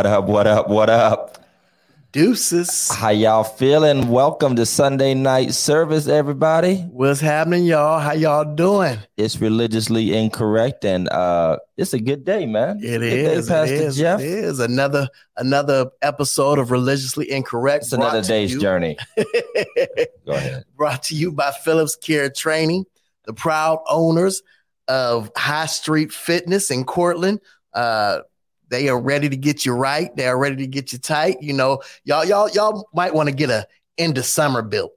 What up? What up? What up? Deuces. How y'all feeling? Welcome to Sunday night service, everybody. What's happening, y'all? How y'all doing? It's religiously incorrect, and uh, it's a good day, man. It Good is. day, Pastor it is. Jeff. It is another another episode of religiously incorrect. It's another day's you- journey. Go ahead. brought to you by Phillips Care Training, the proud owners of High Street Fitness in Cortland. Uh, they are ready to get you right. They are ready to get you tight. You know, y'all, y'all, y'all might want to get a into summer built.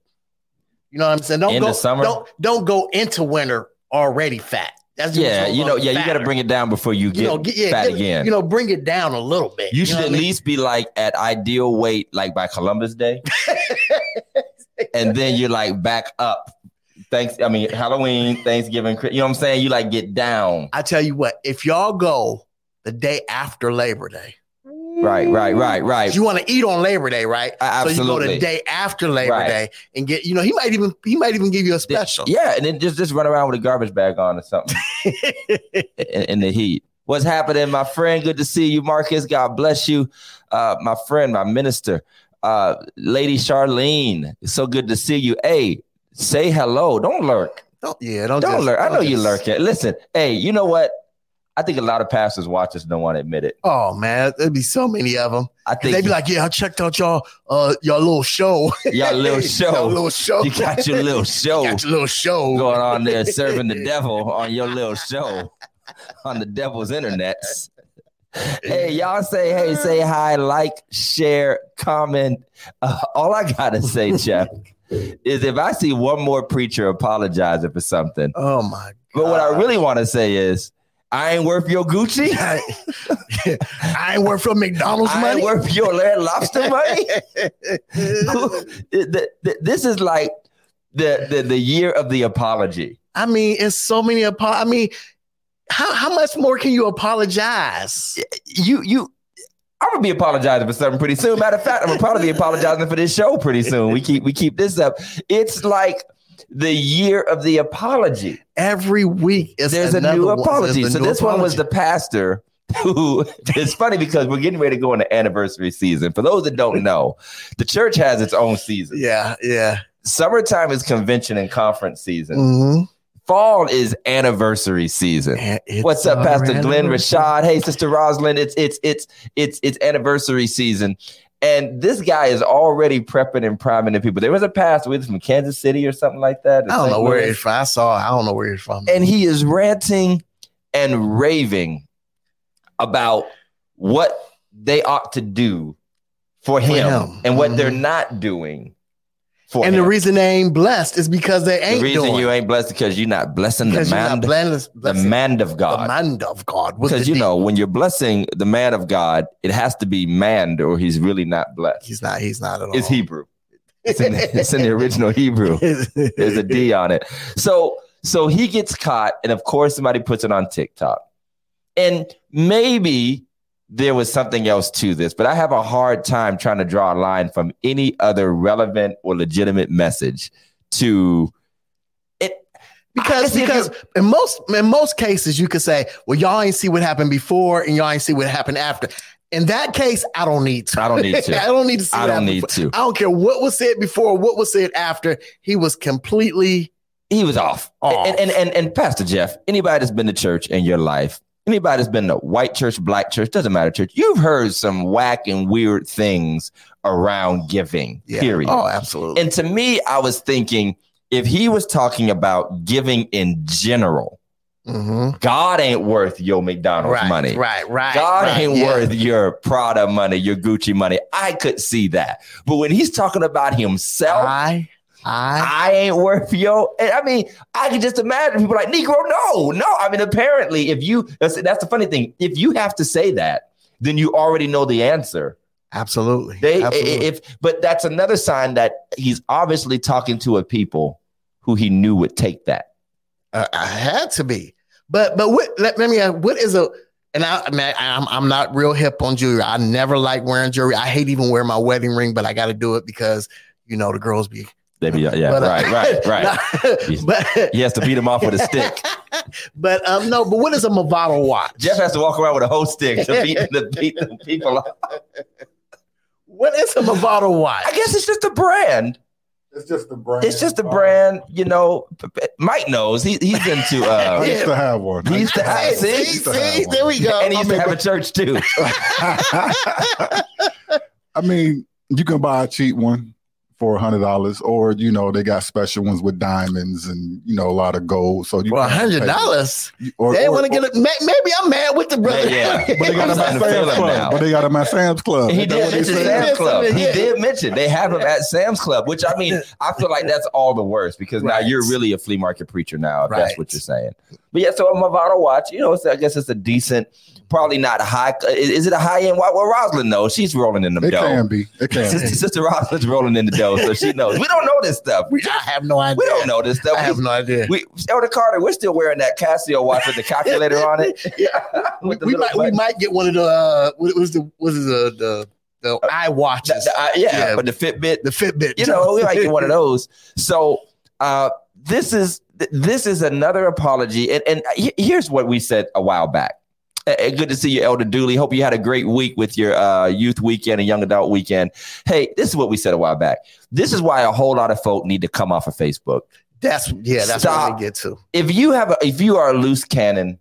You know what I'm saying? Don't Into go summer? Don't don't go into winter already fat. That's Yeah, you know, yeah, you got to bring it down before you get you know, get, yeah, fat get- again. You know, bring it down a little bit. You should at I mean? least be like at ideal weight, like by Columbus Day, and then you're like back up. Thanks. I mean, Halloween, Thanksgiving. You know what I'm saying? You like get down. I tell you what, if y'all go the day after Labor Day, Right, right, right, right. you want to eat on Labor Day, right? Uh, So you go absolutely. the day after Labor Right. Day and get, you know, he might even he might even give you a special. Yeah, and then just just run around with a garbage bag on or something in, in the heat. What's happening, my friend? Good to see you, Marcus. God bless you, uh, my friend, my minister, uh, Lady Charlene. It's so good to see you. Hey, say hello. Don't lurk. Don't yeah, don't Don't just- lurk. I know don't you just- lurking. Listen, hey, you know what? I think a lot of pastors watch us and don't want to admit it. Oh man, there'd be so many of them. I think They'd be like, "Yeah, I checked out y'all, uh, your little show, y'all little Your show. little show. You got your little show you got your little show going on there serving the devil on your little show on the devil's internet. Hey, y'all say hey, say hi, like, share, comment. Uh, all I gotta say, Jeff, is if I see one more preacher apologizing for something, Oh my! God. But what I really want to say is, I ain't worth your Gucci. I ain't work for McDonald's money. I ain't worth your Red Lobster money. Th- th- this is like the, the the year of the apology. I mean, it's so many. Apo- I mean, how how much more can you apologize? You you. I'm gonna be apologizing for something pretty soon. Matter of fact, I'm gonna probably be apologizing for this show pretty soon. We keep we keep this up. It's like the year of the apology. Every week, is There's a new one- apology. So new this one was the pastor who. It's funny because we're getting ready to go into anniversary season. For those that don't know, the church has its own season. yeah, yeah. Summertime is convention and conference season. Mhm. Fall is anniversary season. It's What's up, Pastor Glenn. Rashad? Hey, Sister Rosalind. It's it's it's it's it's anniversary season. And this guy is already prepping and priming the people. There was a pastor with from Kansas City or something like that. I don't know where he's from. I saw. I don't know where he's from. And he is ranting and raving about what they ought to do for him, him. and what they're Mhm. not doing for and him. the reason they ain't blessed is because they ain't. The reason doing. you ain't blessed because you're not blessing the man, blessed, the man of God. the man of God. Because you know, when you're blessing the man of God, it has to be manned or he's really not blessed. he's not. He's not at all. It's Hebrew. It's in, it's in the original Hebrew. There's a D on it. So so he gets caught, and of course somebody puts it on TikTok. And maybe there was something else to this, but I have a hard time trying to draw a line from any other relevant or legitimate message to it. because because in most in most cases you could say, well, y'all ain't see what happened before and y'all ain't see what happened after. In that case, I don't need to. I don't need to. I don't need to see. I don't need before. to. I don't care what was said before, what was said after. He was completely He was off. Off. And, and and and Pastor Jeff, anybody that's been to church in your life, anybody that's been to white church, black church, doesn't matter church, you've heard some whack and weird things around giving. yeah. Period. Oh, absolutely. And to me, I was thinking if he was talking about giving in general, Mhm. God ain't worth your McDonald's Right, money. right, right. God right, ain't yeah. worth your Prada money, your Gucci money. I could see that. But when he's talking about himself, I, I, I ain't worth your. and I mean, I can just imagine people like Negro. No, no. I mean, apparently, if you that's, that's the funny thing. If you have to say that, then you already know the answer. absolutely. They absolutely. if but that's another sign that he's obviously talking to a people who he knew would take that. Uh, I had to be. But but what let, let me ask, what is a and I, I I'm I'm not real hip on jewelry. I never like wearing jewelry. I hate even wearing my wedding ring, but I got to do it because you know the girls be They be, yeah, But, uh, right, right, right. but He has to beat him off with a stick. but um no, but what is a Movado watch? Jeff has to walk around with a whole stick to beat the beat the people up. What is a Movado watch? I guess it's just a brand. It's just a brand. It's just a brand, you know. Mike knows he, he's into. I Uh, used to have one. He used to have- Hey, see? see, see, there we go. and he used I to mean, have a church too. I mean, you can buy a cheap one for a hundred dollars, or you know they got special ones with diamonds and you know a lot of gold. So you Well, can hundred dollars. They want to get. A, maybe I'm mad with the brother. Yeah. But they got I'm them at starting to feel Sam's Club. But they got them at Sam's Club. He did mention? Sam's Club. He did mention they have them at Sam's Club, which I mean, I feel like that's all the worse because now you're really a flea market preacher now, if that's what you're saying. But yeah, so a Movado watch, you know, I guess it's a decent, probably not high. Is, is it a high end watch? Well, Rosalind knows she's rolling in the It dough. can be. It can Sister, be. Sister Rosalind's rolling in the dough, so she knows. We don't know this stuff. We, We, I have no idea. we don't know this stuff. I have no idea. We, Elder Carter, we're still wearing that Casio watch with the calculator on it. Yeah. we, we might, we might get one of the uh, what was the what is the the the eye The- watches, the- uh, yeah, Yeah. but the Fitbit, the Fitbit. you know, we might get one of those. So uh, this is th- this is another apology, and and here's what we said a while back. Uh, good to see you, Elder Dooley. Hope you had a great week with your uh, youth weekend and young adult weekend. Hey, this is what we said a while back. This is why a whole lot of folk need to come off of Facebook. That's yeah. That's Stop. what we get to. if you have a, if you are a loose cannon,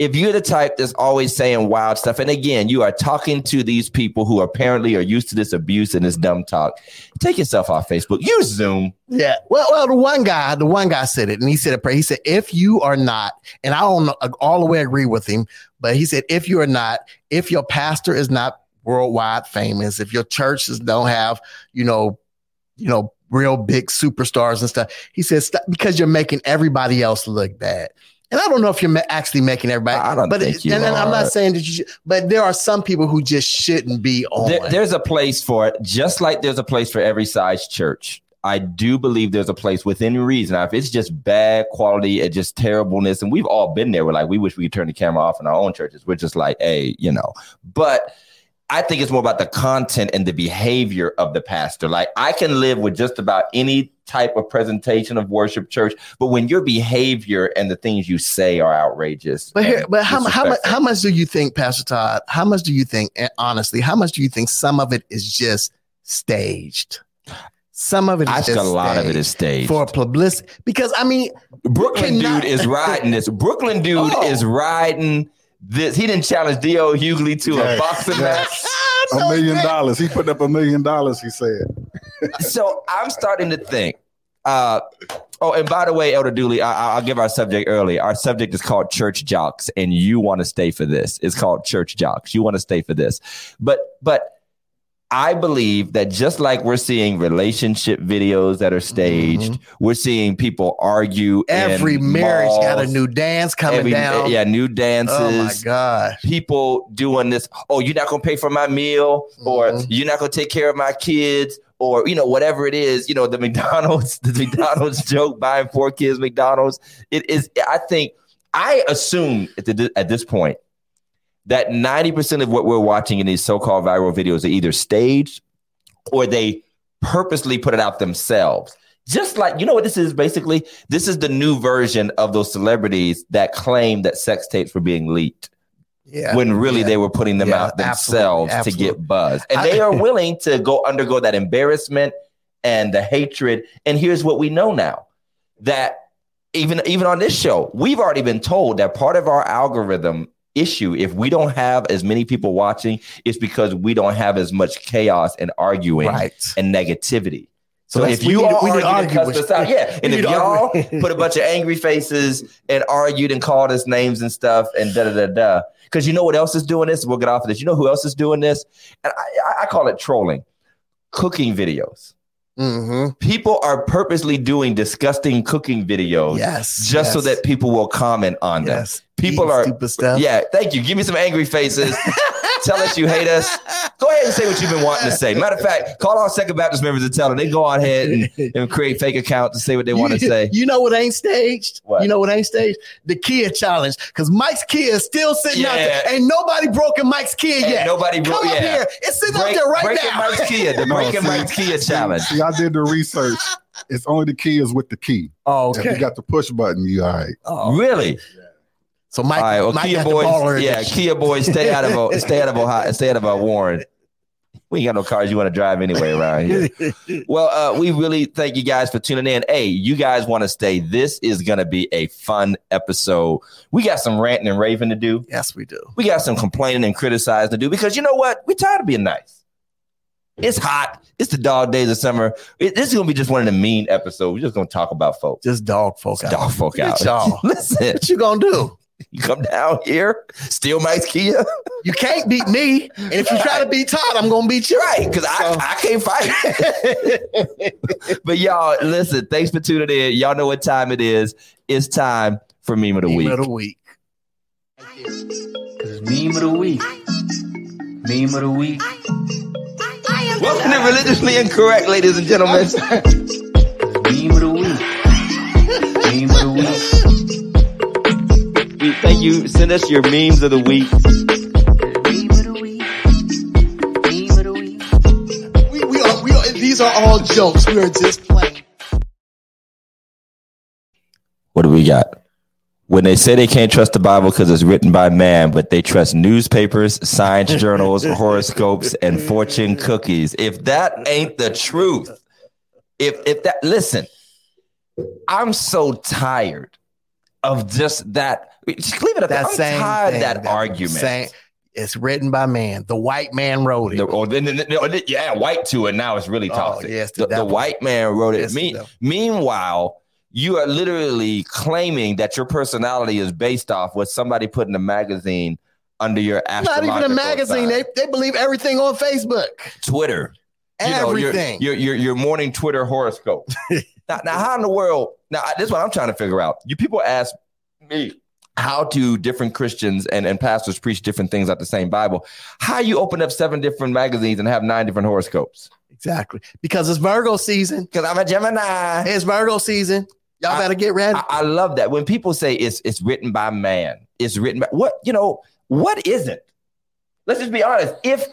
if you're the type that's always saying wild stuff, and again, you are talking to these people who apparently are used to this abuse and this dumb talk, take yourself off Facebook. Use Zoom. Yeah. Well, well, the one guy, the one guy said it, and he said a prayer. He said, "If you are not," and I don't all the way agree with him, but he said, "If you are not, if your pastor is not worldwide famous, if your churches don't have, you know, you know, real big superstars and stuff," he says, because you're making everybody else look bad." And I don't know if you're actually making everybody. I don't but think it- you and, and I'm not saying that you should, but there are some people who just shouldn't be on. There- there's a place for it, just like there's a place for every size church. I do believe there's a place within reason. Now, if it's just bad quality and just terribleness, and we've all been there, we're like, we wish we could turn the camera off in our own churches. We're just like, hey, you know. But I think it's more about the content and the behavior of the pastor. Like, I can live with just about any type of presentation of worship church, but when your behavior and the things you say are outrageous, But here, but how, how much how much do you think, Pastor Todd? How much do you think, eh, honestly, how much do you think some of it is just staged? Some of it is I think a lot of it is staged staged. for publicity. Because I mean, Brooklyn cannot- dude is riding this. Brooklyn dude Oh. is riding this. He didn't challenge D.L. Hughley to a boxing yes. match. A million dollars. He put up a million dollars. He said. So I'm starting to think. Uh, oh, and by the way, Elder Dooley, I, I'll give our subject early. Our subject is called church jocks, and you want to stay for this. It's called church jocks. You want to stay for this, but but I believe that just like we're seeing relationship videos that are staged, we're seeing people argue. Mm-hmm. every marriage got a new dance coming every- down. Yeah, new dances. Oh my God. people doing this. Oh, you're not gonna pay for my meal, or Mhm. you're not gonna take care of my kids, or you know whatever it is. You know the McDonald's, the McDonald's joke, buying four kids McDonald's. It is. I think I assume at, the, at this point that ninety percent of what we're watching in these so-called viral videos are either staged or they purposely put it out themselves. Just like you know what this is basically. This is the new version of those celebrities that claim that sex tapes were being leaked Yeah. when really Yeah. they were putting them Yeah, out themselves absolutely, to get buzz. And I- they are willing to go undergo that embarrassment and the hatred. And here's what we know now that even even on this show, we've already been told that part of our algorithm issue, if we don't have as many people watching, it's because we don't have as much chaos and arguing right. and negativity. So, that's- if you all we need to and argue cussed with- us out, yeah, and if y'all put a bunch of angry faces and argued and called us names and stuff and da da da da, because you know what else is doing this? We'll get off of this. You know who else is doing this? And I, I- call it trolling, cooking videos. hmm People are purposely doing disgusting cooking videos Yes. just so that people will comment on them. People are stupid stuff. yeah, thank you. Give me some angry faces. tell us you hate us. Go ahead and say what you've been wanting to say. Matter of fact, call our Second Baptist members and tell them they go on ahead and, and create fake accounts to say what they want to say. You know what ain't staged? What? You know what ain't staged? The Kia challenge. Because Mike's Kia is still sitting out there. Yeah. Ain't nobody broken Mike's Kia Ain't yet. nobody Come broke- up yeah. here. It's sitting Break, out there right breaking now. Mike's Kia, the breaking Mike's Kia challenge. See, I did the research. It's only the key is with the key. Oh, If you got the push button, you all right. Oh, Really? So Mike, All right. Well, Mike Kia got the ball boys. Yeah, Kia boys, stay out of stay out of Ohio, stay out of a Warren. We ain't got no cars you want to drive anyway around here. Well, uh, we really thank you guys for tuning in. Hey, you guys want to stay? This is gonna be a fun episode. We got some ranting and raving to do. yes, we do. We got some complaining and criticizing to do because you know what? We're tired of being nice. It's hot. It's the dog days of summer. It- this is gonna be just one of the mean episodes. We're just gonna talk about folks. Just dog folk out. Dog folk out. y'all. Listen, What you gonna do? You come down here, steal my Kia. You can't beat me, and if you try to beat Todd, I'm gonna beat you. Right, because I, I can't fight. but y'all, listen, thanks for tuning in. Y'all know what time it is. It's time for Meme of the Week. Meme of the week. Cause it's meme of the week. Meme of the week. Welcome to Religiously Incorrect, ladies and gentlemen. Meme of the week. Thank you. Send us your memes of the week. Meme of the week. Meme of the week. We, we are, we are, these are all jokes. We are just playing. What do we got? When they say they can't trust the Bible because it's written by man, but they trust newspapers, science journals, horoscopes, and fortune cookies. If that ain't the truth, if if that listen, I'm so tired of just that. Just leave it at that. That I'm same tired thing, of that, argument. same- it's written by man. The white man wrote it. The- or then, then- then- oh, yeah, white to it. Now it's really Oh, toxic. yes, the, the the white man wrote it. Yes, the Me- meanwhile, you are literally claiming that your personality is based off what somebody put in a magazine under your Not even a magazine. They, they believe everything on Facebook. Twitter. You know, your- Everything. your, your your morning Twitter horoscope. now, now, how in the world? Now, this is what I'm trying to figure out. You people ask me how do different Christians and, and pastors preach different things out the same Bible? How you open up seven different magazines and have nine different horoscopes? exactly. Because it's Virgo season. Because I'm a Gemini. It's Virgo season. Y'all I- better get ready. I, I love that when people say it's it's written by man. It's written by what you know. What is it? Let's just be honest. If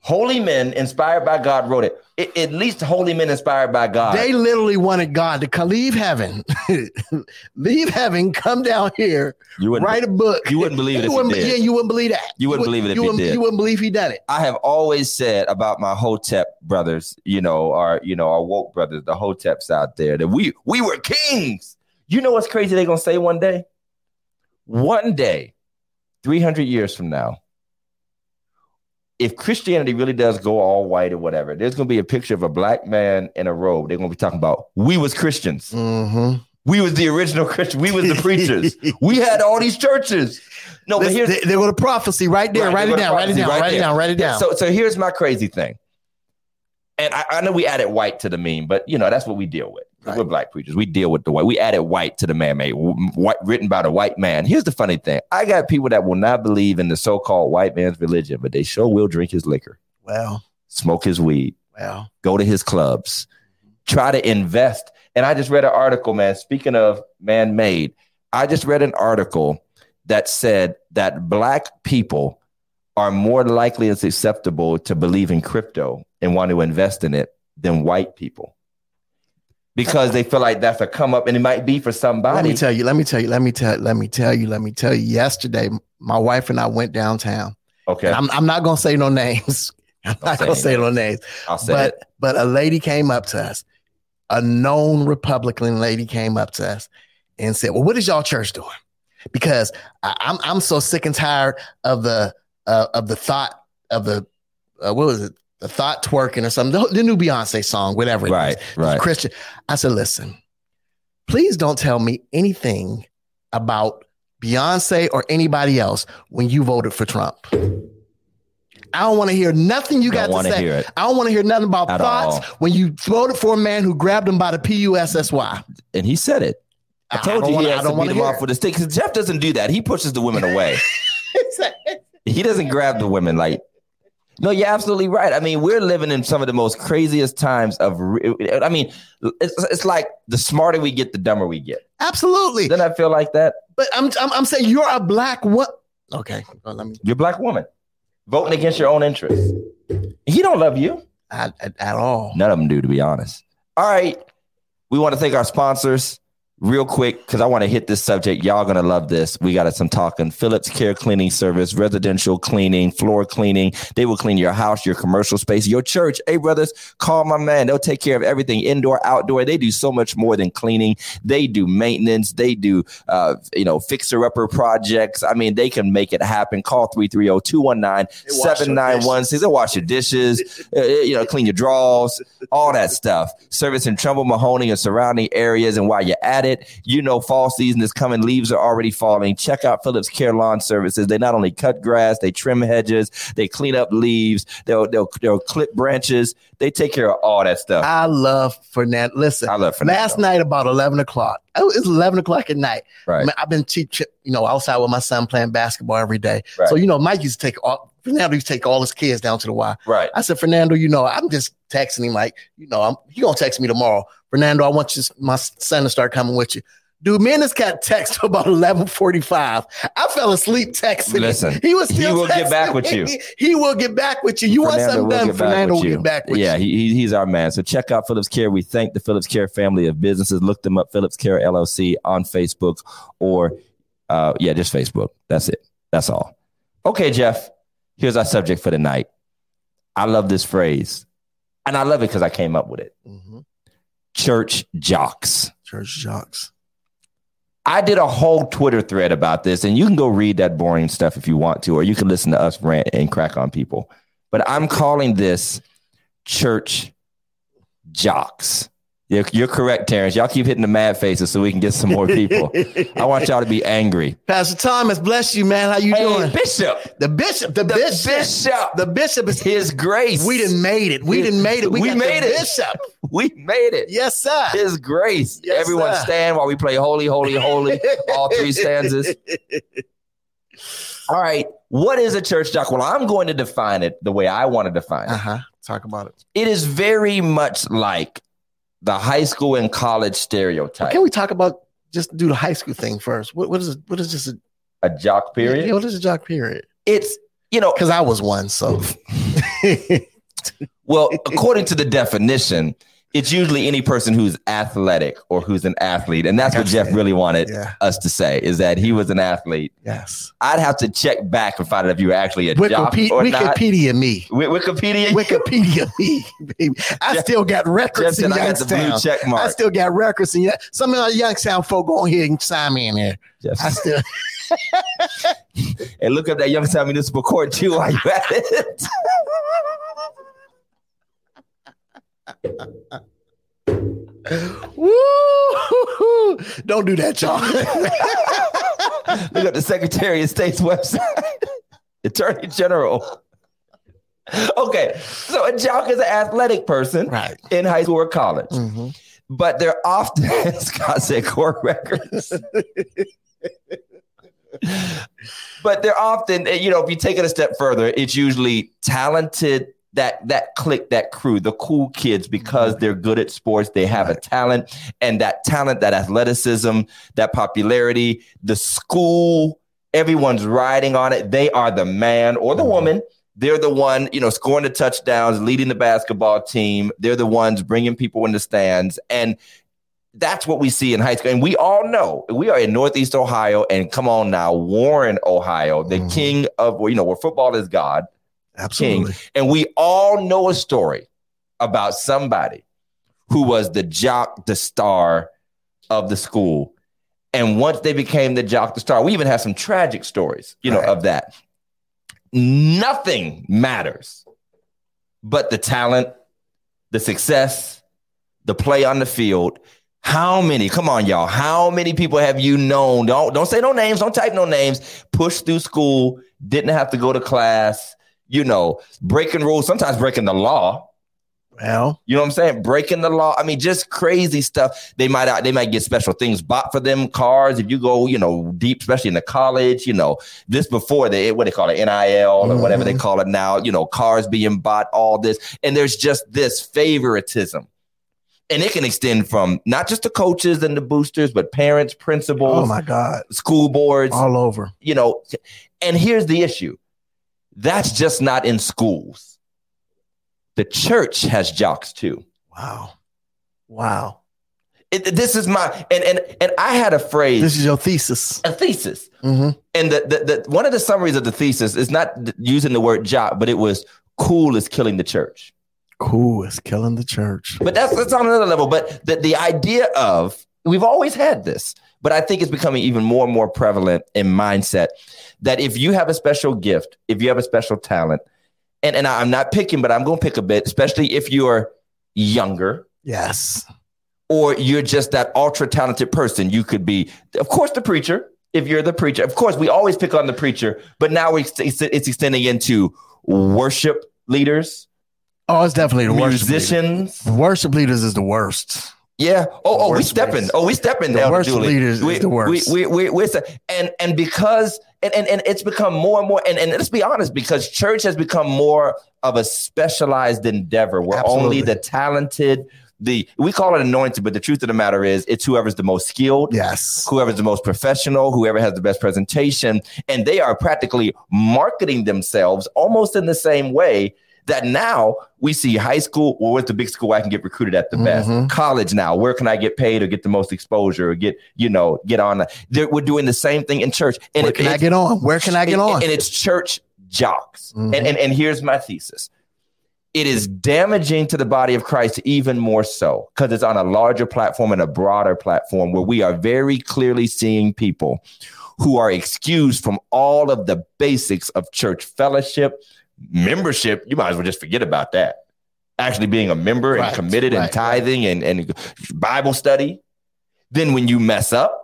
holy men inspired by God wrote it, it at least holy men inspired by God. they literally wanted God to come, leave heaven, leave heaven, come down here, you wouldn't. write a book. you wouldn't believe it if you wouldn't, did. Yeah, you wouldn't believe that. You wouldn't believe it if you wouldn't, did. You wouldn't believe he done it. I have always said about my Hotep brothers, you know, our you know our woke brothers, the Hoteps out there, that we we were kings. You know what's crazy? They're gonna say one day, one day, three hundred years from now, if Christianity really does go all white or whatever, there's gonna be a picture of a black man in a robe. They're gonna be talking about we was Christians, Mm-hmm. we was the original Christian, we was the preachers, we had all these churches. No, but here's they, they to prophecy right there. Right, write it down. Write it down. right Write it down. Write it down. So, so here's my crazy thing. And I, I know we added white to the meme, but you know that's what we deal with. Right. We're black preachers. We deal with the white. We added white to the man-made, white written by the white man. Here's the funny thing: I got people that will not believe in the so-called white man's religion, but they sure will drink his liquor, well, smoke his weed, well. go to his clubs, try to invest. And I just read an article, man. Speaking of man-made, I just read an article that said that black people are more likely and susceptible to believe in crypto and want to invest in it than white people because they feel like that's a come up and it might be for somebody. Let me tell you. Let me tell you. Let me tell. Let me tell you. Let me tell you. Yesterday, my wife and I went downtown. okay, I'm, I'm not gonna say no names. I'm not gonna say no names. I'll say But it. but a lady came up to us. A known Republican lady came up to us and said, "Well, what is y'all church doing?" Because I, I'm I'm so sick and tired of the uh, of the thought of the uh, what was it the thought twerking or something the, the new Beyonce song whatever it is. Right, right. Christian. I said, listen, please don't tell me anything about Beyonce or anybody else when you voted for Trump. I don't want to hear nothing you Don't got to say. hear it. I don't want to hear nothing about At thoughts all. when you voted for a man who grabbed him by the P-U-S-S-Y. And he said it. I told don't you wanna- he I has don't to beat him off it. with a stick. Because Jeff doesn't do that. He pushes the women away. he doesn't grab the women like. No, you're absolutely right. I mean, we're living in some of the most craziest times of. re- I mean, it's, it's like the smarter we get, the dumber we get. Absolutely. Doesn't that feel like that? But I'm, I'm, I'm saying you're a black what? Okay. Well, let me, You're a black woman voting against your own interests. He don't love you. at, at all. None of them do, to be honest. All right. We want to thank our sponsors real quick because I want to hit this subject. Y'all gonna love this. We got some talking. Phillips Care Cleaning Service, residential cleaning, floor cleaning. They will clean your house, your commercial space, your church. Hey, brothers, call my man. They'll take care of everything, indoor, outdoor. They do so much more than cleaning. They do maintenance. They do, uh, you know, fixer upper projects. I mean, they can make it happen. Call 330-219-7916. They'll wash your dishes, uh, you know, clean your drawers, all that stuff. Service in Trumbull, Mahoning, and surrounding areas. And while you're at it, you know fall season is coming. Leaves are already falling. Check out Phillips Care Lawn Services. They not only cut grass, they trim hedges, they clean up leaves, they'll they'll, they'll clip branches. They take care of all that stuff. I love Fernando. Listen, I love Fernando. last night about 11 o'clock. Oh, it's 11 o'clock at night. Right. Man, I've been teaching, you know, outside with my son playing basketball every day. Right. So, you know, Mike used to take all, Fernando used to take all his kids down to the Y. Right. I said, Fernando, you know, I'm just texting him like, you know, I'm he gonna text me tomorrow. Fernando, I want you, my son to start coming with you. Dude, me and this cat text about 1145. I fell asleep texting. Listen, he was still. he will get texting back with you. He will get back with you. You want Fernando something will done, Fernando will get back with yeah, you. he, he- he's our man. So check out Phillips Care. We thank the Phillips Care family of businesses. Look them up, Phillips Care LLC on Facebook or uh, yeah, just Facebook. That's it. That's all. Okay, Jeff. Here's our subject for the night. I love this phrase, and I love it because I came up with it. Mhm. Church jocks. Church jocks. I did a whole Twitter thread about this, and you can go read that boring stuff if you want to, or you can listen to us rant and crack on people. But I'm calling this church jocks. You're, you're correct, Terrence. Y'all keep hitting the mad faces so we can get some more people. I want y'all to be angry. Pastor Thomas, bless you, man. How you Hey, doing? Bishop, The bishop, the, the bishop, bishop, the bishop is His Grace. We didn't made it. We didn't made it. We, We made it. Bishop. We made it. Yes, sir. His Grace. Yes, Everyone sir. stand while we play Holy, Holy, Holy. all three stanzas. All right. What is a church jock? Well, I'm going to define it the way I want to define it. Uh huh. Talk about it. It is very much like the high school and college stereotype. Can we talk about just do the high school thing first? What what is what is just a a jock period. Yeah, what is a jock period? It's you know, Because I was one, so well, according to the definition, it's usually any person who's athletic or who's an athlete, and that's what. Jeff really wanted yeah, us to say is that he was an athlete. yes. I'd have to check back and find out if you were actually a jock Wikipedia, not. Wikipedia me. Wi- Wikipedia. Wikipedia me, baby. I Jeff- still got Jeff records said in I got the blue Youngstown. check I still got records in. Some of our Youngstown folk go on here and sign me in there. Jeff I still and look up that Youngstown Municipal Court too while you at it. Woo! Don't do that, y'all. look up the Secretary of State's website, Attorney General. Okay, so a jock is an athletic person right. in high school or college, Mhm. but they're often, Scott said, court records. but they're often, you know, if you take it a step further, it's usually talented that that clique, that crew, the cool kids, because they're good at sports, they have a talent, and that talent, that athleticism, that popularity, the school, everyone's riding on it. They are the man or the woman. They're the one, you know, scoring the touchdowns, leading the basketball team. They're the ones bringing people in the stands, and that's what we see in high school. And we all know we are in Northeast Ohio, and come on now, Warren, Ohio, the Mhm. king of, you know, where football is God. Absolutely. And we all know a story about somebody who was the jock, the star of the school. And once they became the jock, the star, we even have some tragic stories, you know, Right. of that. Nothing matters but the talent, the success, the play on the field. How many? Come on, y'all. How many people have you known? Don't don't say no names. Don't type no names. Push through school. Didn't have to go to class. You know, breaking rules. Sometimes breaking the law. Well, You know what I'm saying? Breaking the law. I mean, just crazy stuff. They might uh, they might get special things bought for them. Cars. If you go, you know, deep, especially in the college. You know, this before they what they call it NIL or whatever they mm-hmm. call it now. You know, cars being bought. All this, and there's just this favoritism. And it can extend from not just the coaches and the boosters, but parents, principals, oh my God. school boards, All over. you know. And here's the issue that's just not in schools. The church has jocks too. Wow. Wow. It, this is my and and and I had a phrase, This is your thesis. a thesis, Mhm. and the, the the one of the summaries of the thesis is not using the word jock, but it was cool is killing the church. Cool is killing the church. But that's that's on another level. But the the idea of we've always had this, but I think it's becoming even more and more prevalent in mindset that if you have a special gift, if you have a special talent, and and I'm not picking, but I'm going to pick a bit, especially if you're younger Yes. or you're just that ultra talented person. You could be, of course, the preacher. If you're the preacher, of course, we always pick on the preacher, but now we, it's, it's extending into worship leaders, Oh, it's definitely the worship leaders. musicians. Worship leaders is the worst. Yeah. Oh, oh, we stepping. leaders. Oh, we stepping. The worst Julie. leaders is we, the worst. We, we, we, we're and and because and, and and it's become more and more. And, and let's be honest, because church has become more of a specialized endeavor where only the talented, the we call it anointed, but the truth of the matter is, it's whoever's the most skilled, Yes. whoever's the most professional, whoever has the best presentation, and they are practically marketing themselves almost in the same way that now we see high school. Well, where's the big school I can get recruited at the best? Mhm. College now, where can I get paid or get the most exposure or get you know get on? They're, we're doing the same thing in church. And Where it- can I get on? Where can I get on? And it's church jocks. Mhm. And, and and here's my thesis. It is damaging to the body of Christ even more so because it's on a larger platform and a broader platform where we are very clearly seeing people who are excused from all of the basics of church fellowship, membership. You might as well just forget about that. Actually being a member Right, and committed and right, tithing and, and Bible study. Then when you mess up,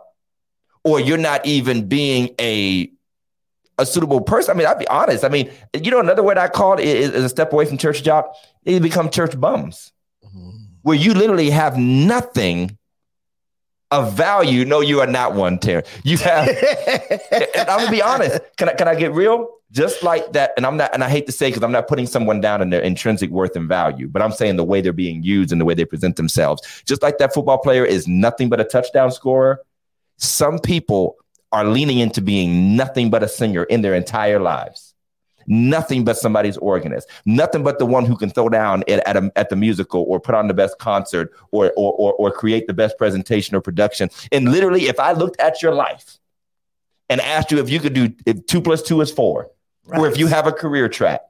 or you're not even being a a suitable person. I mean, I'll be honest. I mean, you know, another word I call it is, is a step away from church jock. They become church bums, mm-hmm. where you literally have nothing of value. No, you are not one, Terry. You have. and I'm gonna be honest. Can I can I get real? Just like that, and I'm not, and I hate to say because I'm not putting someone down in their intrinsic worth and value, but I'm saying the way they're being used and the way they present themselves. Just like that football player is nothing but a touchdown scorer. Some people are leaning into being nothing but a singer in their entire lives. Nothing but somebody's organist. Nothing but the one who can throw down at, at, a, at the musical or put on the best concert or, or, or, or create the best presentation or production. And literally, if I looked at your life and asked you if you could do if two plus two is four, or if you have a career track,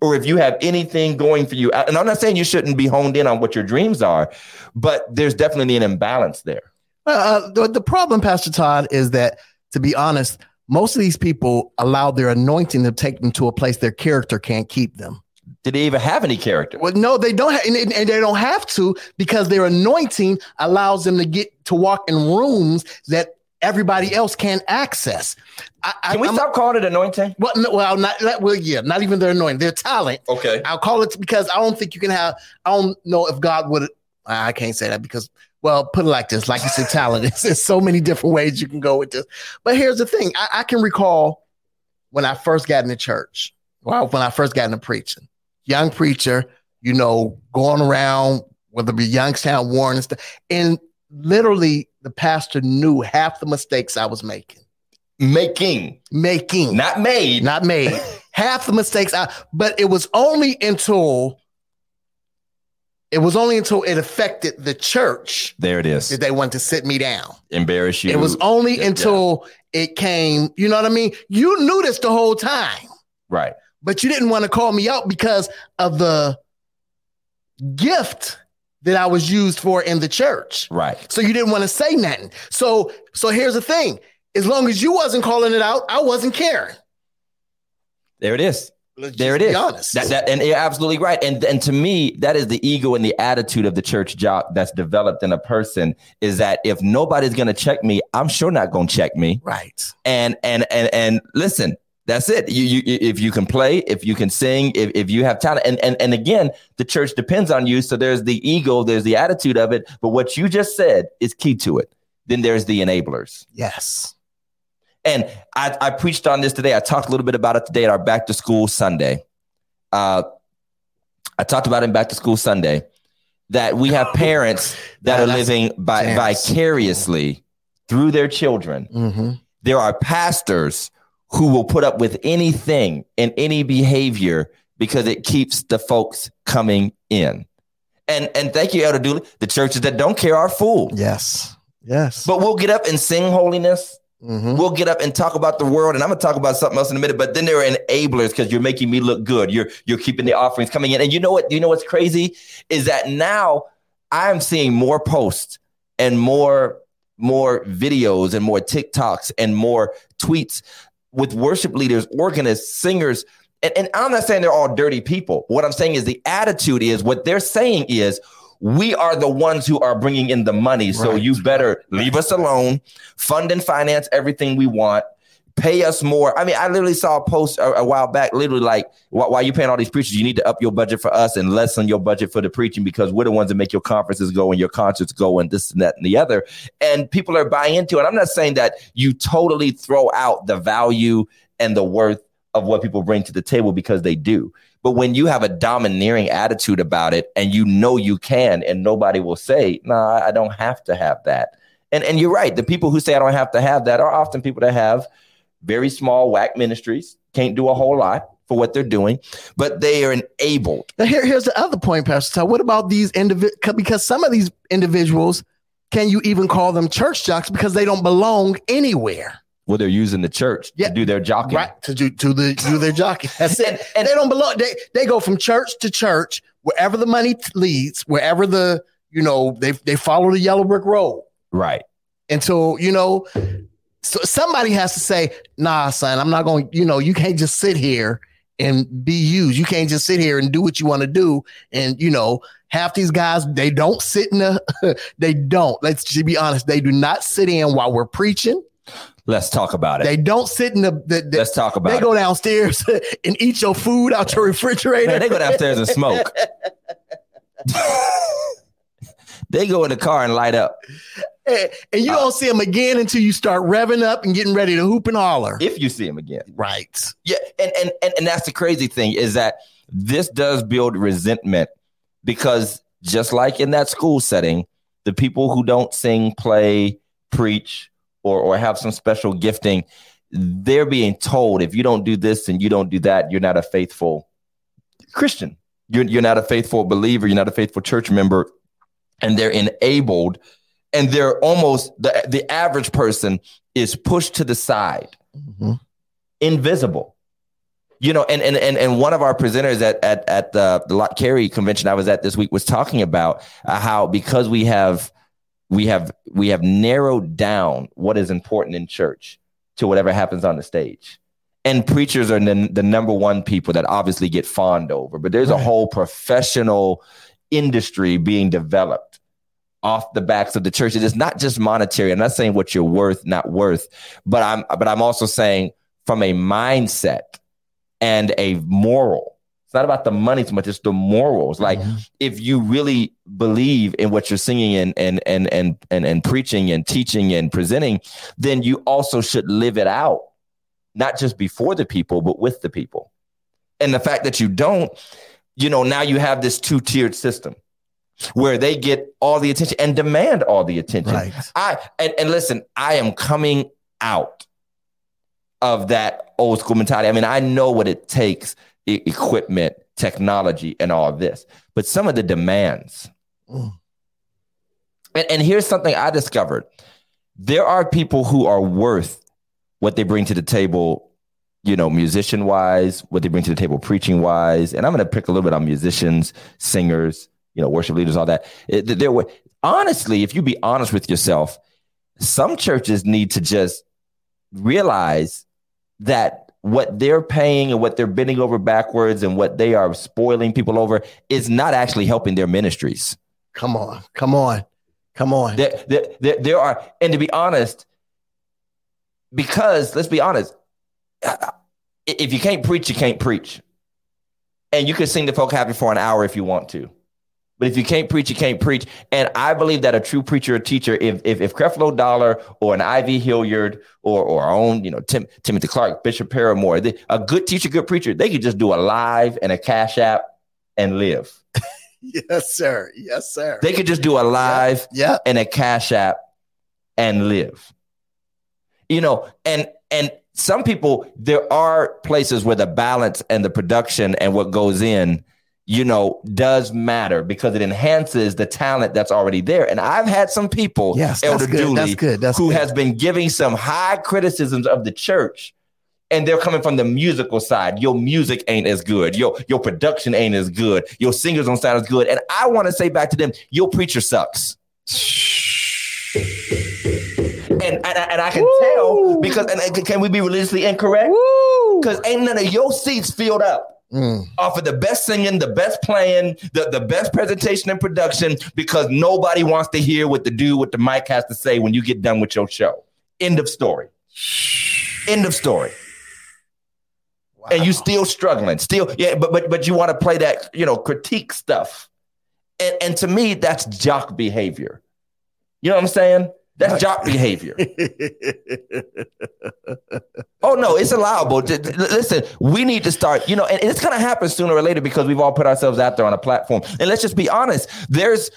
or if you have anything going for you, and I'm not saying you shouldn't be honed in on what your dreams are, but there's definitely an imbalance there. Uh, the, the problem, Pastor Todd, is that to be honest, most of these people allow their anointing to take them to a place their character can't keep them. Did they even have any character? Well, no, they don't, ha- and, and- they don't have to because their anointing allows them to get to walk in rooms that everybody else can't access. I, I- Can we I'm- stop calling it anointing? Well, no, well, not, not well, yeah, not even their anointing, their talent. Okay. I'll call it because I don't think you can have. I don't know if God would. I can't say that because, well, put it like this: like you said, talent. It's, there's so many different ways you can go with this. But here's the thing: I, I can recall when I first got into church. Well, when I first got into preaching, young preacher, you know, going around whether it be Youngstown, Warren, and stuff, and literally the pastor knew half the mistakes I was making. Making, Making, not made. not made. Half the mistakes I but it was only until it was only until it affected the church there it is. that they wanted to sit me down. Embarrass you. It was only Yeah, until it came, you know what I mean? You knew this the whole time, right. but you didn't want to call me out because of the gift that I was used for in the church. Right. So you didn't want to say nothing. So so here's the thing. As long as you wasn't calling it out, I wasn't caring. There it is. Let's There it is. Honest. That, that, and you're absolutely right. And and to me, that is the ego and the attitude of the church jock that's developed in a person. Is that if nobody's going to check me, I'm sure not going to check me. right. And and and and listen, that's it. You, you if you can play, if you can sing, if, if you have talent, and and and again, the church depends on you. So there's the ego, there's the attitude of it. But what you just said is key to it. Then there's the enablers. Yes. And I, I preached on this today. I talked a little bit about it today at our back to school Sunday. Uh, I talked about it in back to school Sunday that we have parents that Yeah, are living by, vicariously through their children. Mm-hmm. There are pastors who will put up with anything and any behavior because it keeps the folks coming in. And and thank you, Elder Dooley. The churches that don't care are fooled. Yes. Yes. But we'll get up and sing holiness. Mhm. We'll get up and talk about the world, and I'm gonna talk about something else in a minute. But then there are enablers because you're making me look good. You're you're keeping the offerings coming in, and you know what? You know what's crazy is that now I'm seeing more posts and more more videos and more TikToks and more tweets with worship leaders, organists, singers. And, and I'm not saying they're all dirty people. What I'm saying is the attitude is what they're saying is we are the ones who are bringing in the money. So Right. you better leave us alone, fund and finance everything we want, pay us more. I mean, I literally saw a post a, a while back, literally like, why, why are you paying all these preachers? You need to up your budget for us and lessen your budget for the preaching because we're the ones that make your conferences go and your concerts go and this and that and the other. And people are buying into it. I'm not saying that you totally throw out the value and the worth of what people bring to the table because they do. But when you have a domineering attitude about it and you know you can, and nobody will say, no, nah, I don't have to have that. And, and you're right. The people who say I don't have to have that are often people that have very small whack ministries, can't do a whole lot for what they're doing, but they are enabled. Now here, here's the other point, Pastor Todd. What about these individuals? Because some of these individuals, can you even call them church jocks because they don't belong anywhere? Well, they're using the church Yeah. to do their jockeying. Right to do to the do their jockey. That's it. And, and they don't belong. They they go from church to church wherever the money leads, wherever the you know they they follow the yellow brick road right. until you know. So somebody has to say, "Nah, son, I'm not going." You know, you can't just sit here and be used. You can't just sit here and do what you want to do. And you know, half these guys they don't sit in the. they don't. Let's just be honest. They do not sit in while we're preaching. Let's talk about it. They don't sit in the. the, the Let's talk about they it. go downstairs and eat your food out your refrigerator. Man, they go downstairs and smoke. they go in the car and light up. and and you uh, don't see them again until you start revving up and getting ready to hoop and holler. If you see them again. right. Yeah, and, and and and that's the crazy thing is that this does build resentment because just like in that school setting, the people who don't sing, play, preach, or or have some special gifting, they're being told if you don't do this and you don't do that, you're not a faithful Christian. You're you're not a faithful believer. You're not a faithful church member, and they're enabled, and they're almost the the average person is pushed to the side Mhm. invisible. You know, and and and, and one of our presenters at at at the, the Lott Carey convention I was at this week was talking about uh, how because we have we have we have narrowed down what is important in church to whatever happens on the stage. And preachers are the, the number one people that obviously get fawned over, but there's a whole professional industry being developed off the backs of the church. It is not just monetary. I'm not saying what you're worth, not worth, but I'm but I'm also saying from a mindset and a moral. It's not about the money so much, it's the morals. Like Mhm. if you really believe in what you're singing and and and and and, and preaching and teaching and presenting, then you also should live it out, not just before the people, but with the people. And the fact that you don't, you know, now you have this two-tiered system where they get all the attention and demand all the attention. Right. I and, and listen, I am coming out of that old school mentality. I mean, I know what it takes e- equipment, technology, and all this, but some of the demands. Mm. And, and here's something I discovered there are people who are worth what they bring to the table, you know, musician wise, what they bring to the table, preaching wise. And I'm going to pick a little bit on musicians, singers, you know, worship leaders, all that. It, there were honestly, if you be honest with yourself, some churches need to just realize that what they're paying and what they're bending over backwards and what they are spoiling people over is not actually helping their ministries. Come on. Come on. Come on. There, there, there, are, and to be honest, because let's be honest, if you can't preach, you can't preach. And you can sing the folk happy for an hour if you want to. But if you can't preach, you can't preach. And I believe that a true preacher or teacher, if if, if Creflo Dollar or an I.V. Hilliard or or our own, you know, Tim, Timothy Clark, Bishop Paramore, they, a good teacher, good preacher, they could just do a live and a cash app and live. Yes, sir. Yes, sir. They could just do a live yeah. and a cash app and live. You know, and and some people there are places where the balance and the production and what goes in you know, does matter because it enhances the talent that's already there. And I've had some people, Yes, Elder that's good. Dooley, That's good. That's who good. has been giving some high criticisms of the church. And they're coming from the musical side. Your music ain't as good. Your your production ain't as good. Your singers don't sound as good. And I want to say back to them, your preacher sucks. And and, I- and I can tell because and can we be religiously incorrect? Because ain't none of your seats filled up Mm. off of the best singing, the best playing, the, the best presentation and production, because nobody wants to hear what the dude with the mic has to say when you get done with your show. End of story. End of story. And you still struggling. Still, yeah, but but but you want to play that, you know, critique stuff. And and to me, that's jock behavior. You know what I'm saying? That's jock behavior. Oh no, it's allowable. Listen, we need to start. You know, and it's going to happen sooner or later because we've all put ourselves out there on a platform. And let's just be honest. There's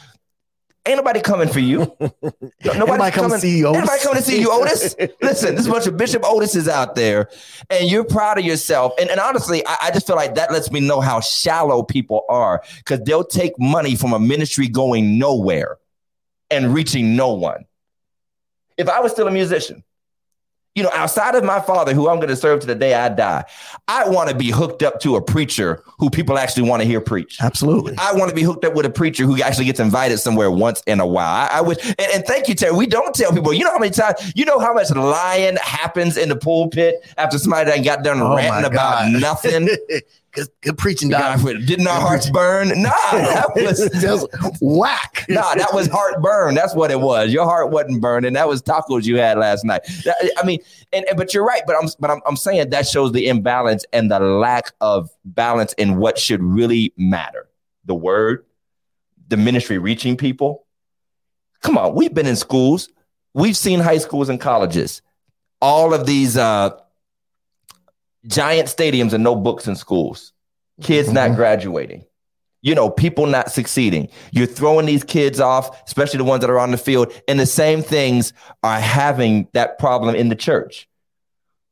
ain't nobody coming for you. Nobody come to see you, Otis? Anybody coming to see you, Otis? Listen, there's a bunch of Bishop Otises out there, and you're proud of yourself. And, and honestly, I, I just feel like that lets me know how shallow people are because they'll take money from a ministry going nowhere and reaching no one. If I was still a musician, you know, outside of my father, who I'm going to serve to the day I die, I want to be hooked up to a preacher who people actually want to hear preach. Absolutely. I want to be hooked up with a preacher who actually gets invited somewhere once in a while. I, I wish, and, and thank you, Terry. We don't tell people. You know how many times, you know how much lying happens in the pulpit after somebody that got done Oh, ranting about nothing. good, good preaching, Doc. didn't our hearts burn? Nah, that was Just whack. nah, that was heartburn. That's what it was. Your heart wasn't burning. That was tacos you had last night. That- I mean, and, and but you're right. But I'm but I'm, I'm saying that shows the imbalance and the lack of balance in what should really matter: the word, the ministry reaching people. Come on, we've been in schools. We've seen high schools and colleges. All of these uh, giant stadiums and no books in schools. Kids not Mhm. graduating you know, people not succeeding. You're throwing these kids off, especially the ones that are on the field, and the same things are having that problem in the church.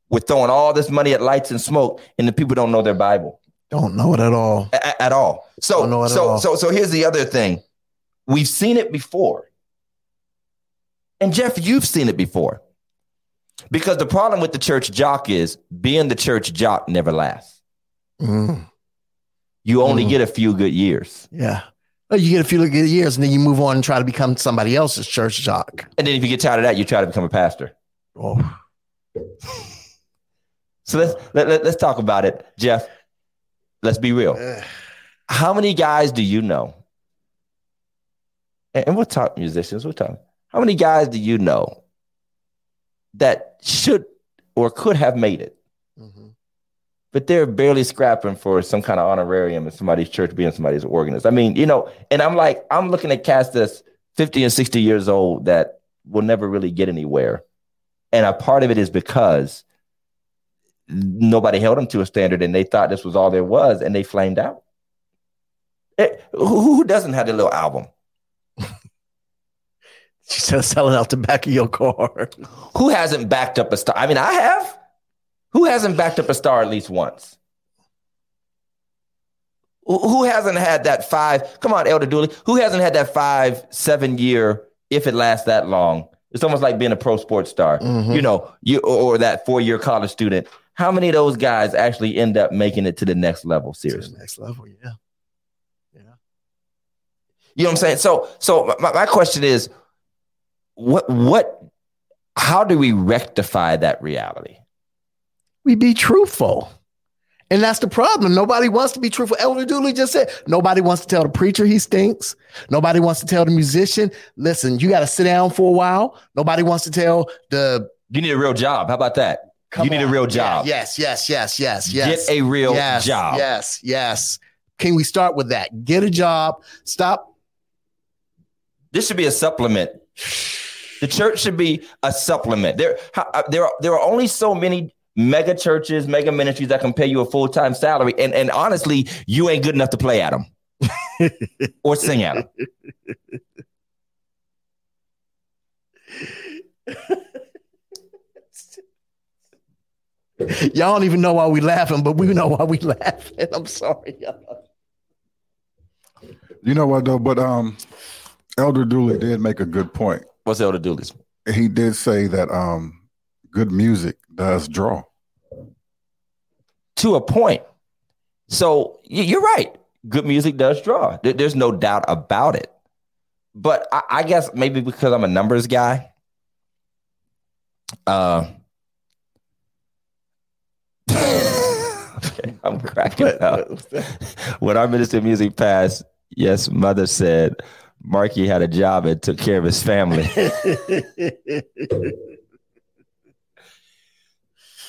We're throwing all this money at lights and smoke, and the people don't know their Bible Don't know it at all. a- at all. So, Don't know it at so, all. so, so here's the other thing: we've seen it before, and Jeff, you've seen it before. Because the problem with the church jock is being the church jock never lasts. Mm, You only Mhm. get a few good years. yeah. Well, you get a few good years and then you move on and try to become somebody else's church jock. And then if you get tired of that, you try to become a pastor. Oh, So let's let, let, us talk about it, Jeff. Let's be real. How many guys do you know? And, and we'll talk musicians. We'll talk. How many guys do you know that should or could have made it, Mhm. but they're barely scrapping for some kind of honorarium in somebody's church, being somebody's organist? I mean, you know, and I'm like, I'm looking at cats that's 50 and 60 years old that will never really get anywhere, and a part of it is because nobody held them to a standard and they thought this was all there was and they flamed out. Eh, who, who doesn't have their little album? She's just selling out the back of your car. Who hasn't backed up a star? I mean, I have. Who hasn't backed up a star at least once? Who who hasn't had that five? Come on, Elder Dooley. Who hasn't had that five, seven year, if it lasts that long? It's almost like being a pro sports star. Mhm. You know, you or, or that four year college student. How many of those guys actually end up making it to the next level? To the Seriously. next level, yeah. You know what I'm saying? So, so my, my question is, what, what, how do we rectify that reality? We be truthful. And that's the problem. Nobody wants to be truthful. Elder Dooley just said nobody wants to tell the preacher he stinks. Nobody wants to tell the musician, listen, you got to sit down for a while. Nobody wants to tell the You need a real job. How about that? You need a on. real Yeah, job. yes, yes, yes, yes, yes. Get a real yes, job. Yes, yes. Can we start with that? Get a job. Stop. This should be a supplement. The church should be a supplement. There, how- uh, there, are, there are only so many mega churches, mega ministries that can pay you a full time salary, and and honestly, you ain't good enough to play at them or sing at them. Y'all don't even know why we laughing, but we know why we laughing. I'm sorry. y'all. You know what though? But um, Elder Dooley did make a good point. What's Elder Dooley's? He did say that um, good music does draw. To a point. So you're right. Good music does draw. There's no doubt about it. But I, I guess maybe because I'm a numbers guy. Uh, okay, I'm cracking up. when our minister of music passed, yes, mother said Marky had a job and took care of his family.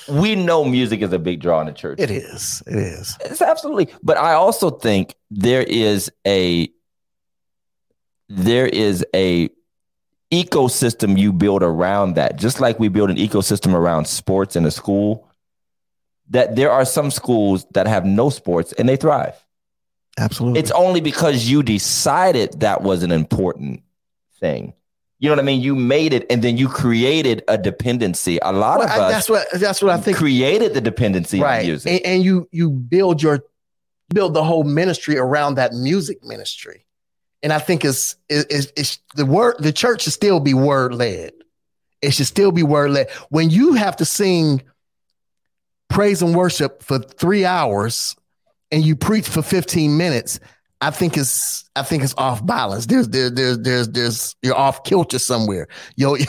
we know music is a big draw in the church. it is. It is. It's absolutely. But I also think there is a there is a ecosystem you build around that. Just like we build an ecosystem around sports in a school, that there are some schools that have no sports and they thrive. Absolutely. It's only because you decided that was an important thing. You know what I mean? You made it and then you created a dependency. A lot Well, of us that's what that's what I think. created the dependency right. music. And, and you you build your build the whole ministry around that music ministry. And I think it's it's, it's the word the church should still be word led. It should still be word led. When you have to sing praise and worship for three hours and you preach for 15 minutes, I think it's I think it's off balance. There's there, there's there's there's you're off kilter somewhere. Your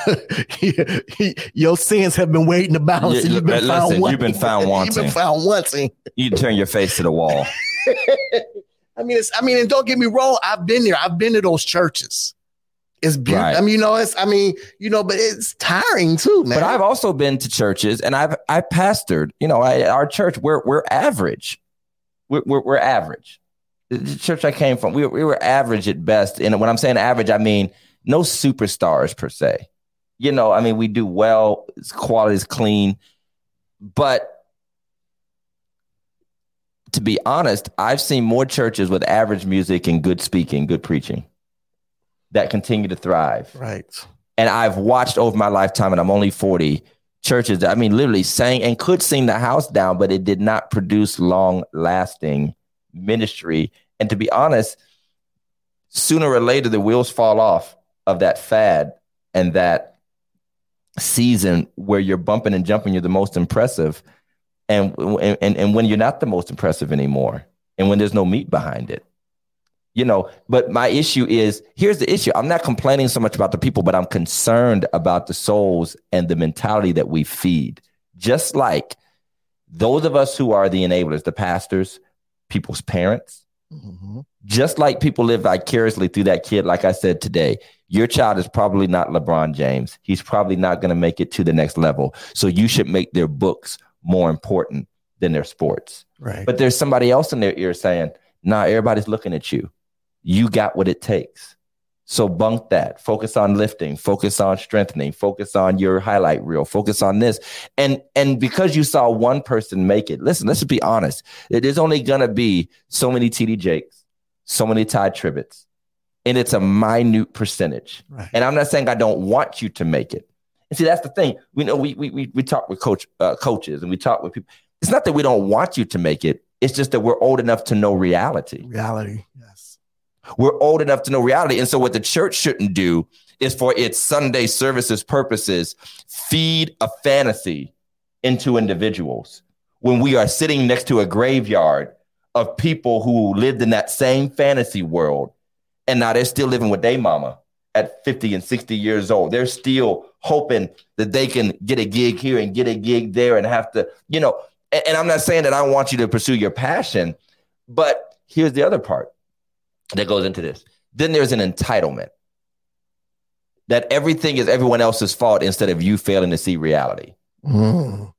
your sins have been waiting to balance. Yeah, you've been listen, found you've wanting. been found You've been found wanting. you turn your face to the wall. I mean, it's I mean, and don't get me wrong. I've been there. I've been to those churches. It's beautiful. Right. I mean, you know, it's I mean, you know, but it's tiring too, man. But I've also been to churches and I've I pastored. You know, I, our church we're we're average. We're, we're we're average. The, church I came from, we we were average at best. And when I'm saying average, I mean no superstars per se. You know, I mean we do well. It's quality is clean, but to be honest, I've seen more churches with average music and good speaking, good preaching that continue to thrive. right. And I've watched over my lifetime, and I'm only 40 churches I mean, literally sang and could sing the house down, but it did not produce long lasting ministry. And to be honest, sooner or later, the wheels fall off of that fad and that season where you're bumping and jumping, you're the most impressive. And, and, and when you're not the most impressive anymore, and when there's no meat behind it you know but my issue is here's the issue i'm not complaining so much about the people but i'm concerned about the souls and the mentality that we feed just like those of us who are the enablers the pastors people's parents Mhm. just like people live vicariously through that kid like i said today your child is probably not lebron james he's probably not going to make it to the next level so you should make their books more important than their sports Right. but there's somebody else in their ear saying, nah, everybody's looking at you. You got what it takes. So bunk that. Focus on lifting, focus on strengthening, focus on your highlight reel, focus on this. And and because you saw one person make it, listen, let's be honest. There's only gonna be so many TD Jakes, so many Tye Tribbetts, and it's a minute percentage. right. And I'm not saying I don't want you to make it. And see, that's the thing. We know we we we, we talk with coach uh, coaches and we talk with people. It's not that we don't want you to make it. It's just that we're old enough to know reality. Reality. Yes. We're old enough to know reality. And so what the church shouldn't do is for its Sunday services purposes, feed a fantasy into individuals when we are sitting next to a graveyard of people who lived in that same fantasy world and now they're still living with their mama at 50 and 60 years old. They're still hoping that they can get a gig here and get a gig there and have to, you know, and, and I'm not saying that I want you to pursue your passion, but here's the other part that goes into this. Then there's an entitlement that everything is everyone else's fault instead of you failing to see reality. Mm.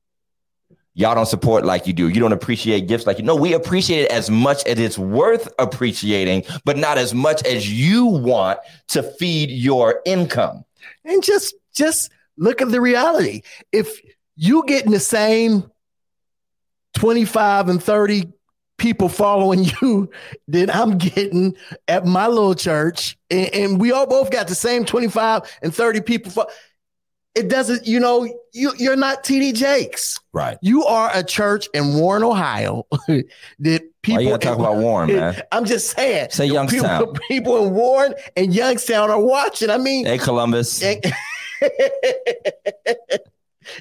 Y'all don't support like you do. You don't appreciate gifts like you know. We appreciate it as much as it's worth appreciating, but not as much as you want to feed your income. And just just look at the reality. If you getting the same 25 and 30 people following you that I'm getting at my little church, and, and we all both got the same 25 and 30 people. Fo- it doesn't, you know, you, you're not TD Jakes. Right. You are a church in Warren, Ohio that people. Why you gotta talk about Warren, man? I'm just saying. Say people, Youngstown. people in Warren and Youngstown are watching. I mean, Hey, Columbus.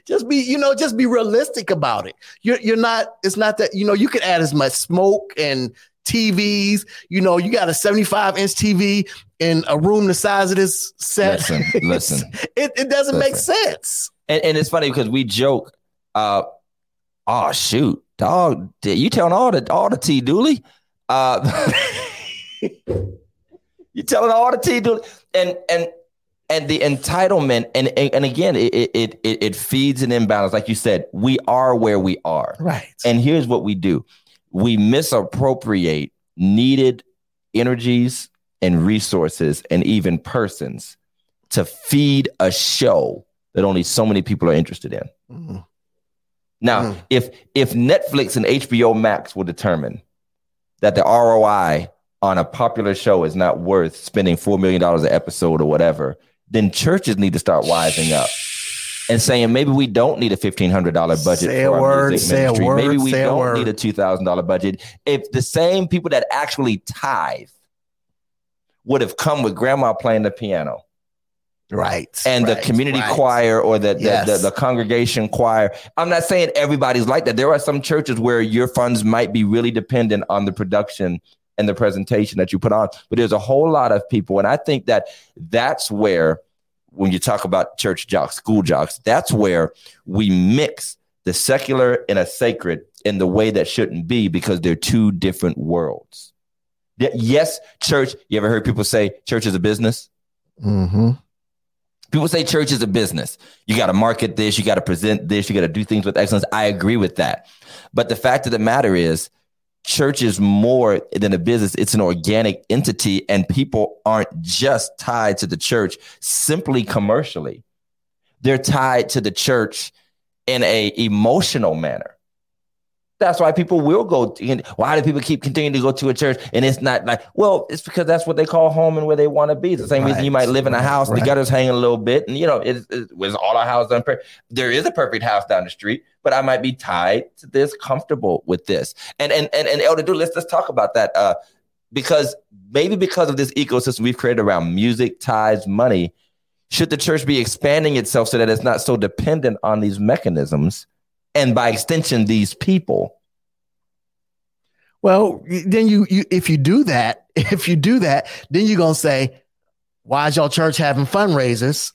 Just be, you know, just be realistic about it. You're you're not, it's not that, you know, you can add as much smoke and TVs, you know, you got a 75 inch TV in a room the size of this set. Listen, listen. it, it doesn't make sense. And, and it's funny because we joke, uh, oh shoot, dog, you telling all the all the T Dooley? Uh you telling all the T Dooley and and and the entitlement and and, and again it, it it it feeds an imbalance. Like you said, we are where we are. Right. And here's what we do we misappropriate needed energies and resources and even persons to feed a show that only so many people are interested in. Mhm. Now, Mm. if if Netflix and HBO Max will determine that the ROI on a popular show is not worth spending four million dollars an episode or whatever, then churches need to start wising up and saying maybe we don't need a fifteen hundred dollar budget Say for a our word, music say a ministry. word, maybe we say don't word. need a two thousand dollar budget. If the same people that actually tithe would have come with grandma playing the piano Right. and the community right. choir or the, the, Yes. the the congregation choir. I'm not saying everybody's like that. There are some churches where your funds might be really dependent on the production and the presentation that you put on, but there's a whole lot of people, and I think that that's where when you talk about church jocks, school jocks, that's where we mix the secular and a sacred in the way that shouldn't be because they're two different worlds. Yes, church. You ever heard people say church is a business? Mhm. People say church is a business. You got to market this, you got to present this, you got to do things with excellence. I agree with that. But the fact of the matter is, church is more than a business, it's an organic entity, and people aren't just tied to the church simply commercially. They're tied to the church in a emotional manner. That's why people will go. Why do people keep continuing to go to a church? And it's not like, well, it's because that's what they call home and where they want to be. The same reason you might live in a right, house, the right. gutters hanging a little bit, and you know, it, it was all our house unperfect. There is a perfect house down the street, but I might be tied to this, comfortable with this. And and and, and Elder, do let's let's talk about that. Uh, because maybe because of this ecosystem we've created around music, ties, money, should the church be expanding itself so that it's not so dependent on these mechanisms and by extension these people? Well, then you you if you do that, if you do that, then you're gonna say, why is y'all church having fundraisers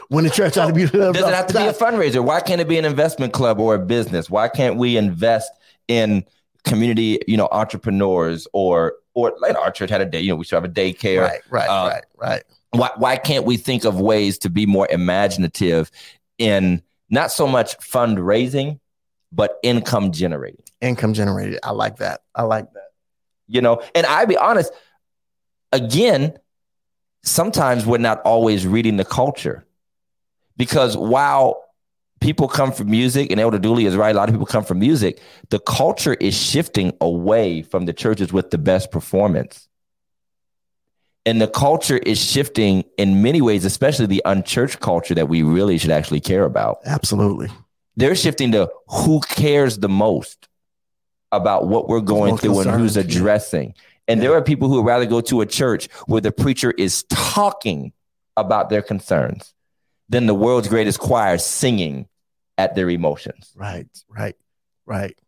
when the church ought to be Does it have to be a fundraiser? Why can't it be an investment club or a business? Why can't we invest in community, you know, entrepreneurs or or like our church had a day, you know, we should have a daycare. right, right, Uh, right, right. Why why can't we think of ways to be more imaginative in not so much fundraising, but income generating? Income generated. I like that. I like that. you know and i be honest again sometimes we're not always reading the culture because while people come from music and elder dooley is right a lot of people come from music the culture is shifting away from the churches with the best performance and the culture is shifting in many ways especially the unchurched culture that we really should actually care about Absolutely. they're shifting to who cares the most about what we're going through and who's concerned, yeah. addressing. And there are people who would rather go to a church where the preacher is talking about their concerns than the world's greatest choir singing at their emotions. Right, right, right.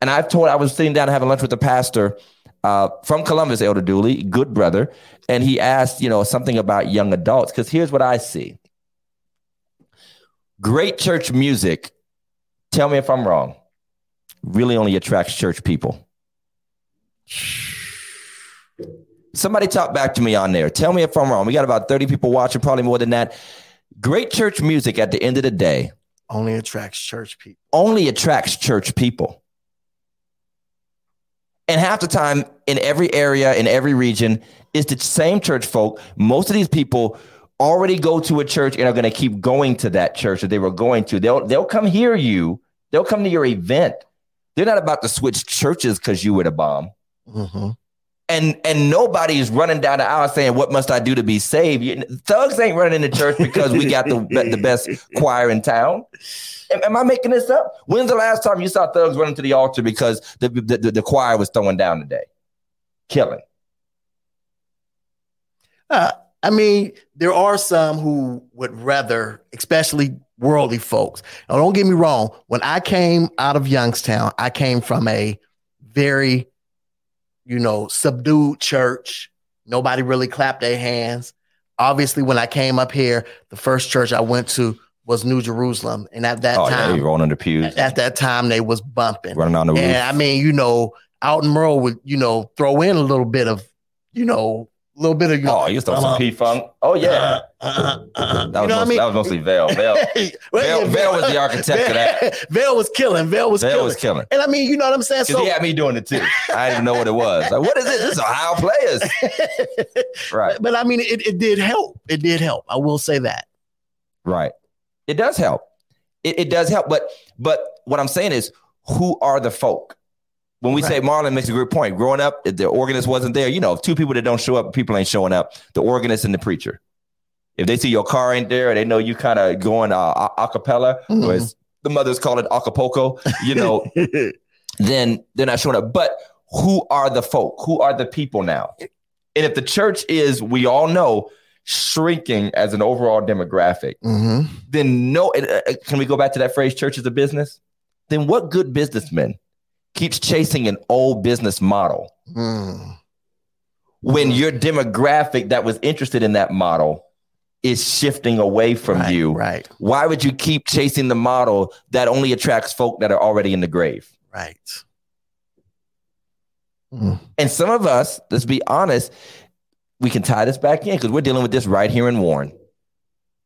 And I've told, I was sitting down having lunch with a pastor uh, from Columbus, Elder Dooley, good brother. And he asked, you know, something about young adults. Because here's what I see great church music, tell me if I'm wrong, really only attracts church people. Somebody talk back to me on there. Tell me if I'm wrong. We got about 30 people watching, probably more than that. Great church music at the end of the day Only attracts church people. only attracts church people. And half the time in every area, in every region, it's the same church folk. Most of these people already go to a church and are going to keep going to that church that they were going to. They'll they'll come hear you. They'll come to your event. They're not about to switch churches because you were the bomb. Mm-hmm. And and nobody is running down the aisle saying, "What must I do to be saved?" Thugs ain't running into church because we got the the best choir in town. Am, am I making this up? When's the last time you saw thugs running to the altar because the the, the, the choir was throwing down today, killing? Uh, I mean, there are some who would rather, especially worldly folks. Now, don't get me wrong. When I came out of Youngstown, I came from a very, you know, subdued church. Nobody really clapped their hands. Obviously, when I came up here, the first church I went to was New Jerusalem, and at that oh yeah, time, you rolling under pews, at that time, they was bumping. running on the roof. And I mean, you know, out in Merle would, you know, throw in a little bit of, you know, a little bit of, you know, oh, you used to some uh-huh. P Funk. Oh yeah, uh, uh, uh, that was, you know what I mostly, mean? that was mostly Vail. Vail, Well, Vail, Vail was the architect of that. Vail was killing. Vail was Vail killing. was killing. and I mean, you know what I'm saying? Because So, he had me doing it too. I didn't even know what it was. Like, what is it? This is Ohio players. Right, but, but I mean, it, it did help. It did help. I will say that. right. It does help. It, it does help. But but what I'm saying is, who are the folk? When we say Marlon makes a great point. Growing up, the organist wasn't there. You know, two people that don't show up, people ain't showing up. The organist and the preacher. If they see your car ain't there, they know you kind of going uh, a a cappella, Mhm. or as the mothers call it acapulco, you know, then they're not showing up. But who are the folk? Who are the people now? And if the church is, we all know, shrinking as an overall demographic, Mhm. then no. uh, uh, Can we go back to that phrase, church is a business? Then what good businessman keeps chasing an old business model Mm. when your demographic that was interested in that model is shifting away from Right, you? Right. Why would you keep chasing the model that only attracts folk that are already in the grave? Right. Mm. And some of us, let's be honest, we can tie this back in because we're dealing with this right here in Warren.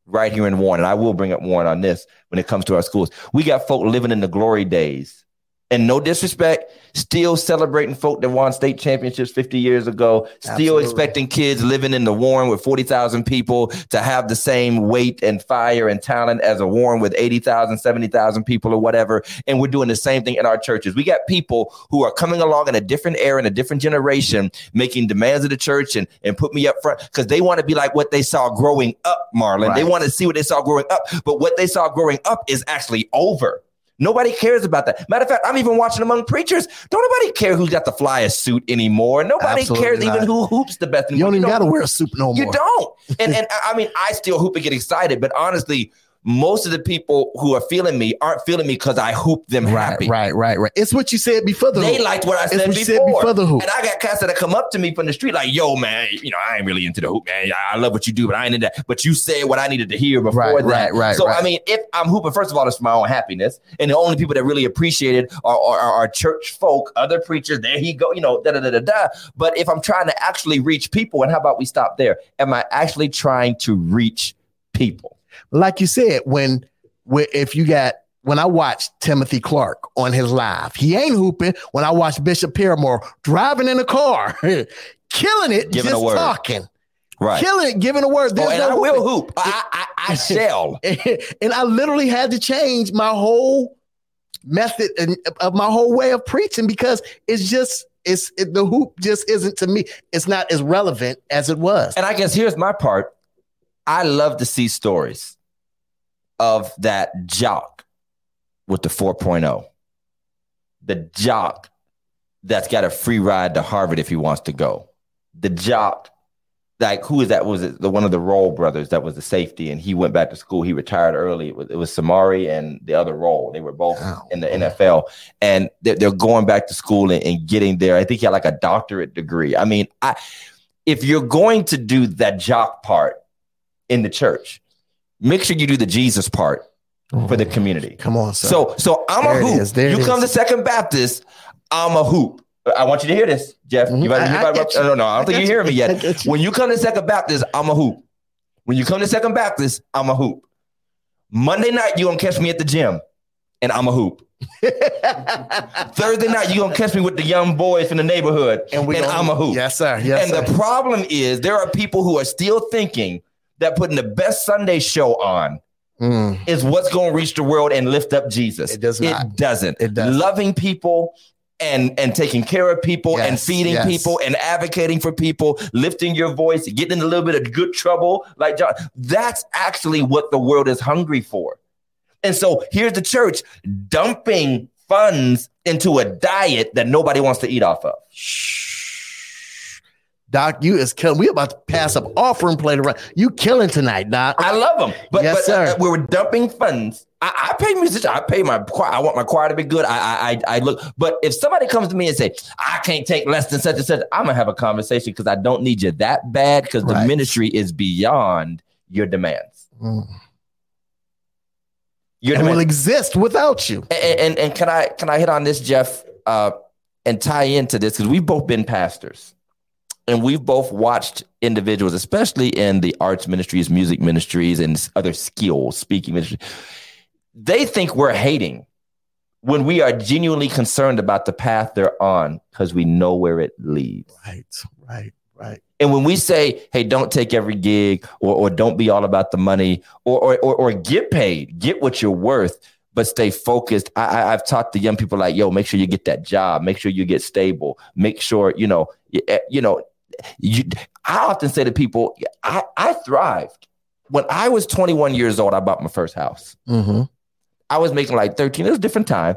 Right here in Warren. And I will bring up Warren on this when it comes to our schools. We got folk living in the glory days. And no disrespect, still celebrating folk that won state championships 50 years ago, still Absolutely. expecting kids living in the Warren with 40,000 people to have the same weight and fire and talent as a Warren with 80,000, 70,000 people or whatever. And we're doing the same thing in our churches. We got people who are coming along in a different era, in a different generation, making demands of the church and, and put me up front because they want to be like what they saw growing up, Marlon. They want to see what they saw growing up, but what they saw growing up is actually over. Nobody cares about that. Matter of fact, I'm even watching among preachers. Don't nobody care who's got the flyest suit anymore. Nobody Absolutely cares even who hoops the best. You don't even got to wear a suit no more. you don't. And and I mean, I still hoop and get excited, but honestly, most of the people who are feeling me aren't feeling me because I hoop them Right, happy. right, right, right. It's what you said before the They hoop. liked what I said what before. said before the hoop. And I got cats that come up to me from the street like, yo, man, you know, I ain't really into the hoop, man. I love what you do, but I ain't into that. But you said what I needed to hear before Right, that. right, right, So, right. I mean, if I'm hooping, first of all, it's for my own happiness. And the only people that really appreciate it are, are, are, are church folk, other preachers. There he go, you know, da da da da da. But if I'm trying to actually reach people, and how about we stop there? Am I actually trying to reach people? Like you said, when, when if you got when I watched Timothy Clark on his live, he ain't hooping. When I watched Bishop Paramore driving in a car, killing it, Giving a just word. talking, Right. killing it, giving a word. Oh, There's and no I will hoop. I, I, I shall. and I literally had to change my whole method and of my whole way of preaching because it's just it's it, the hoop just isn't to me. It's not as relevant as it was. And I guess here's my part. I love to see stories of that jock with the 4.0. The jock that's got a free ride to Harvard if he wants to go. The jock, like who is that? Was it the one of the Rolle brothers that was the safety and he went back to school? He retired early. It was, it was Samari and the other Rolle. They were both Oh, in the NFL and they're, they're going back to school and, and getting there. I think he had like a doctorate degree. I mean, I if you're going to do that jock part in the church, make sure you do the Jesus part for the community. Come on, son. So, so I'm There a hoop. is, you come to Second Baptist, I'm a hoop. I want you to hear this, Jeff. Mhm. You better, I- you I better, get you. no, no, I don't I think you're hearing me you. I yet. you. When you come to Second Baptist, I'm a hoop. When you come to Second Baptist, I'm a hoop. Monday night, you're gonna catch me at the gym, and I'm a hoop. Thursday night, you're gonna catch me with the young boys from the neighborhood, and, we gonna- I'm a hoop. Yes, sir. Yes, and sir. the problem is, there are people who are still thinking that putting the best Sunday show on Mm. is what's going to reach the world and lift up Jesus. It does not. It doesn't. It doesn't. Loving people and and taking care of people and feeding yes. people and advocating for people, lifting your voice, getting in a little bit of good trouble, like John. That's actually what the world is hungry for. And so here's the church dumping funds into a diet that nobody wants to eat off of. Shh. Doc, you is killing. We about to pass up offering plate around. You killing tonight, Doc. I love them, but, Yes, but sir. uh, we were dumping funds. I, I pay musicians. I pay my choir. I want my choir to be good. I, I I I look. But if somebody comes to me and say I can't take less than such and such, I'm gonna have a conversation because I don't need you that bad because the ministry is beyond your demands. Mm. Your And will exist without you. And, and and can I can I hit on this, Jeff, uh, and tie into this because we've both been pastors, and we've both watched individuals, especially in the arts ministries, music ministries, and other skills, speaking ministries, They think we're hating when we are genuinely concerned about the path they're on because we know where it leads. Right, right, right. And when we say, hey, don't take every gig or, or don't be all about the money or, or, or, or get paid, get what you're worth, but stay focused. I, I, I've talked to young people like, yo, make sure you get that job, make sure you get stable, make sure, you know, you, eh, you know, you, I often say to people, I, I thrived. When I was 21 years old, I bought my first house. Mm-hmm. I was making like 13, it was a different time,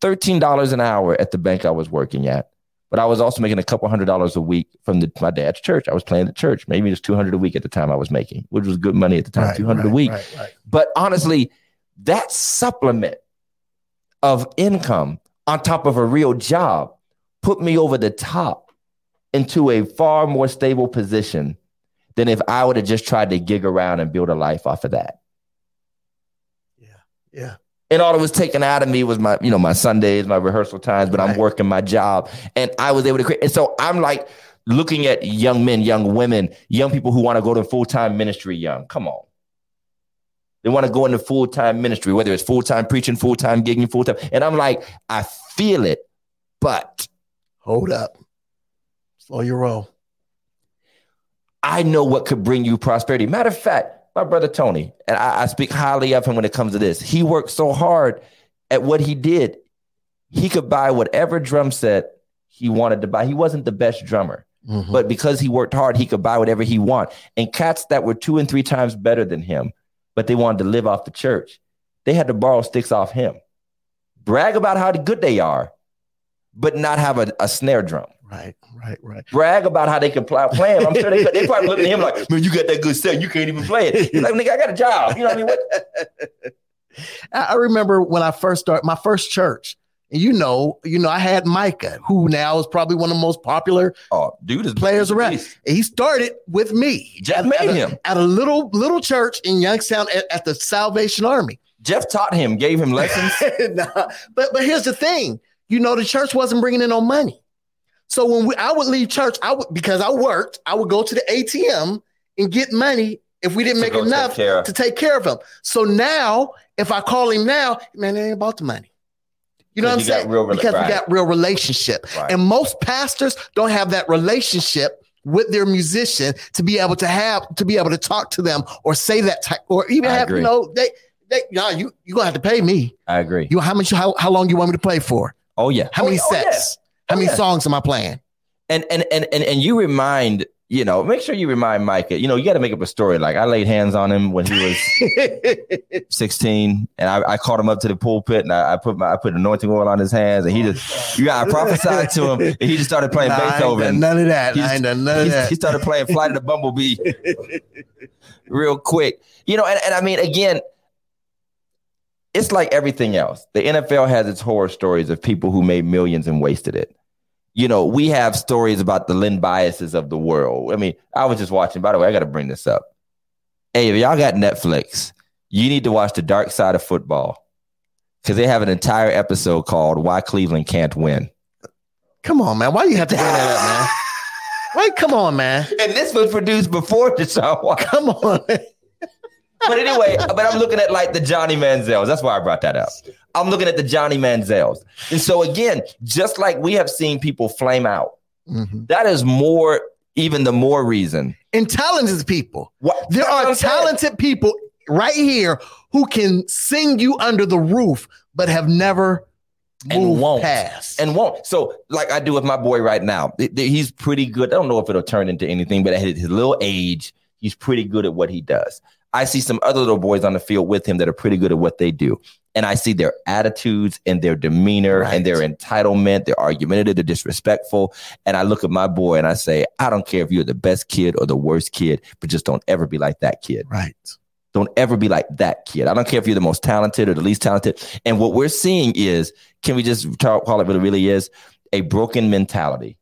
$13 an hour at the bank I was working at. But I was also making a couple hundred dollars a week from the, my dad's church. I was playing at church. Maybe it was 200 a week at the time I was making, which was good money at the time, 200 a week. Right, right. But honestly, that supplement of income on top of a real job put me over the top into a far more stable position than if I would have just tried to gig around and build a life off of that. Yeah. Yeah. And all that was taken out of me was my, you know, my Sundays, my rehearsal times, but I'm working my job. And I was able to create. And so I'm like looking at young men, young women, young people who want to go to full-time ministry young. Come on. They want to go into full-time ministry, whether it's full-time preaching, full-time gigging, full-time. And I'm like, I feel it, but Hold up. Slow your roll. I know what could bring you prosperity. Matter of fact, my brother Tony, and I, I speak highly of him when it comes to this. He worked so hard at what he did. He could buy whatever drum set he wanted to buy. He wasn't the best drummer, Mhm. but because he worked hard, he could buy whatever he want. And cats that were two and three times better than him, but they wanted to live off the church, they had to borrow sticks off him. Brag about how good they are, but not have a, a snare drum right, right, right. brag about how they can play, play him. I'm sure they, they probably look at him like, man, you got that good set. You can't even play it. He's like, nigga, I got a job. You know what I mean? What? I remember when I first started my first church. And you know, you know, I had Micah, who now is probably one of the most popular. Oh, dude is Players around. He started with me. Jeff at, made at a, him. at a little little church in Youngstown at, at the Salvation Army. Jeff taught him, gave him lessons. Nah, but but here's the thing, you know, the church wasn't bringing in no money. So when we, I would leave church, I would because I worked, I would go to the ATM and get money if we didn't make go take enough to take care of him. So now, if I call him now, man, it ain't about the money. You know what I'm saying? real because right. we got real relationship, Right. and most pastors don't have that relationship with their musician to be able to have to be able to talk to them or say that type or even I have agree. you know they they nah, you you gonna have to pay me. I agree. You how much how, how long you want me to play for? Oh yeah. How Oh, many. Oh, yeah. How Oh, many yeah. songs am I playing? And and and and and you remind, you know, make sure you remind Micah. You know, you got to make up a story. Like I laid hands on him when he was 16, and I, I called him up to the pulpit, and I, I put my I put anointing oil on his hands, and he just, you got, I prophesied to him, and he just started playing Nah, I ain't Beethoven. done none of that. He I just- ain't done none of that. he started playing Flight of the Bumblebee real quick. You know, and, and I mean, again, it's like everything else. The NFL has its horror stories of people who made millions and wasted it. You know, we have stories about the Len Biases of the world. I mean, I was just watching, by the way, I got to bring this up. Hey, if y'all got Netflix, you need to watch The Dark Side of Football because they have an entire episode called Why Cleveland Can't Win. Come on, man. Why do you have to bring that up, man? Why? Come on, man. And this was produced before the show. Come on. But anyway, but I'm looking at like the Johnny Manziels. That's why I brought that up. I'm looking at the Johnny Manziels. And so again, just like we have seen people flame out, Mhm. that is more, even the more reason. And talented people. What There that's are saying. talented people right here who can sing you under the roof, but have never And won't. past. and won't. So, like I do with my boy right now, he's pretty good. I don't know if it'll turn into anything, but at his little age, he's pretty good at what he does. I see some other little boys on the field with him that are pretty good at what they do. And I see their attitudes and their demeanor Right. and their entitlement, they're argumentative, they're disrespectful. And I look at my boy and I say, I don't care if you're the best kid or the worst kid, but just don't ever be like that kid. right. Don't ever be like that kid. I don't care if you're the most talented or the least talented. And what we're seeing is, can we just talk, call it what it really is? A broken mentality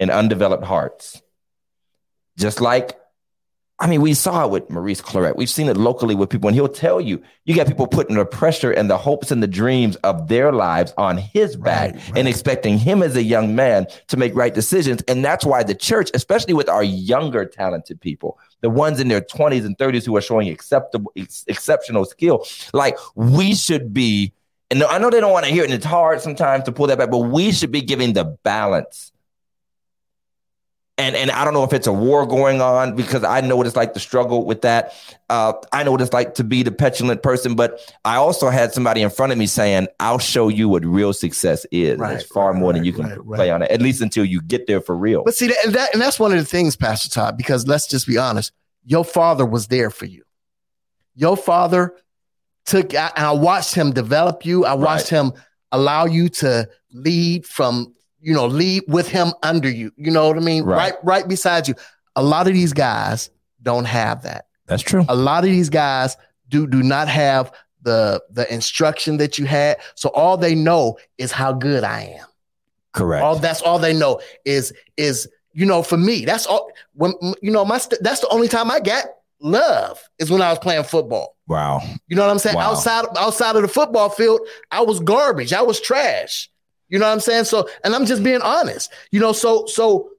and undeveloped hearts. Just like, I mean, we saw it with Maurice Clarett. We've seen it locally with people, and he'll tell you, you got people putting the pressure and the hopes and the dreams of their lives on his back Right, and expecting him as a young man to make right decisions. And that's why the church, especially with our younger talented people, the ones in their 20s and 30s who are showing acceptable ex- exceptional skill, like we should be, and I know they don't want to hear it, and it's hard sometimes to pull that back, but we should be giving the balance. And and I don't know if it's a war going on because I know what it's like to struggle with that. Uh, I know what it's like to be the petulant person, but I also had somebody in front of me saying, "I'll show you what real success is. Right, it's far right, more than you can right, play on it, at least until you get there for real." But see, that, and, that, and that's one of the things, Pastor Todd, because let's just be honest. Your father was there for you. Your father took, I, I watched him develop you. I watched him allow you to lead from, you know, lead with him under you. You know what I mean? Right. Right, right beside you. A lot of these guys don't have that. That's true. A lot of these guys do do not have the the instruction that you had. So all they know is how good I am. Correct. All that's all they know is is you know for me that's all when you know my st- that's the only time I got love is when I was playing football. wow. You know what I'm saying? Wow. Outside outside of the football field, I was garbage. I was trash. You know what I'm saying? So and I'm just being honest. You know, so so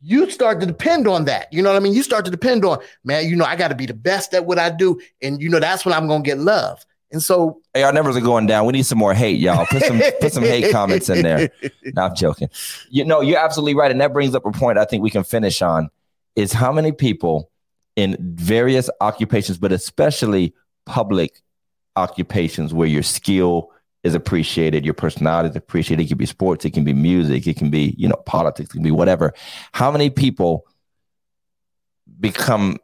you start to depend on that. You know what I mean? You start to depend on, man, you know, I got to be the best at what I do. And you know, that's when I'm gonna get love. And so Hey, our numbers are going down. We need some more hate, y'all. Put some put some hate comments in there. No, I'm joking. You know, you're absolutely right. And that brings up a point I think we can finish on is how many people in various occupations, but especially public occupations where your skill is appreciated, your personality is appreciated. It can be sports, it can be music, it can be, you know, politics, it can be whatever. How many people become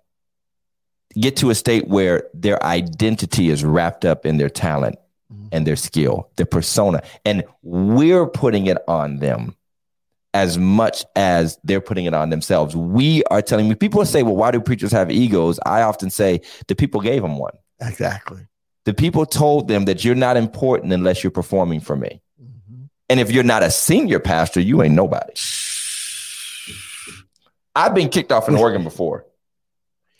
get to a state where their identity is wrapped up in their talent mm-hmm. and their skill, their persona, and we're putting it on them as much as they're putting it on themselves. We are telling me people say, "Well, why do preachers have egos?" I often say, "The people gave them one. exactly. The people told them that you're not important unless you're performing for me. And if you're not a senior pastor, you ain't nobody." I've been kicked off an organ before.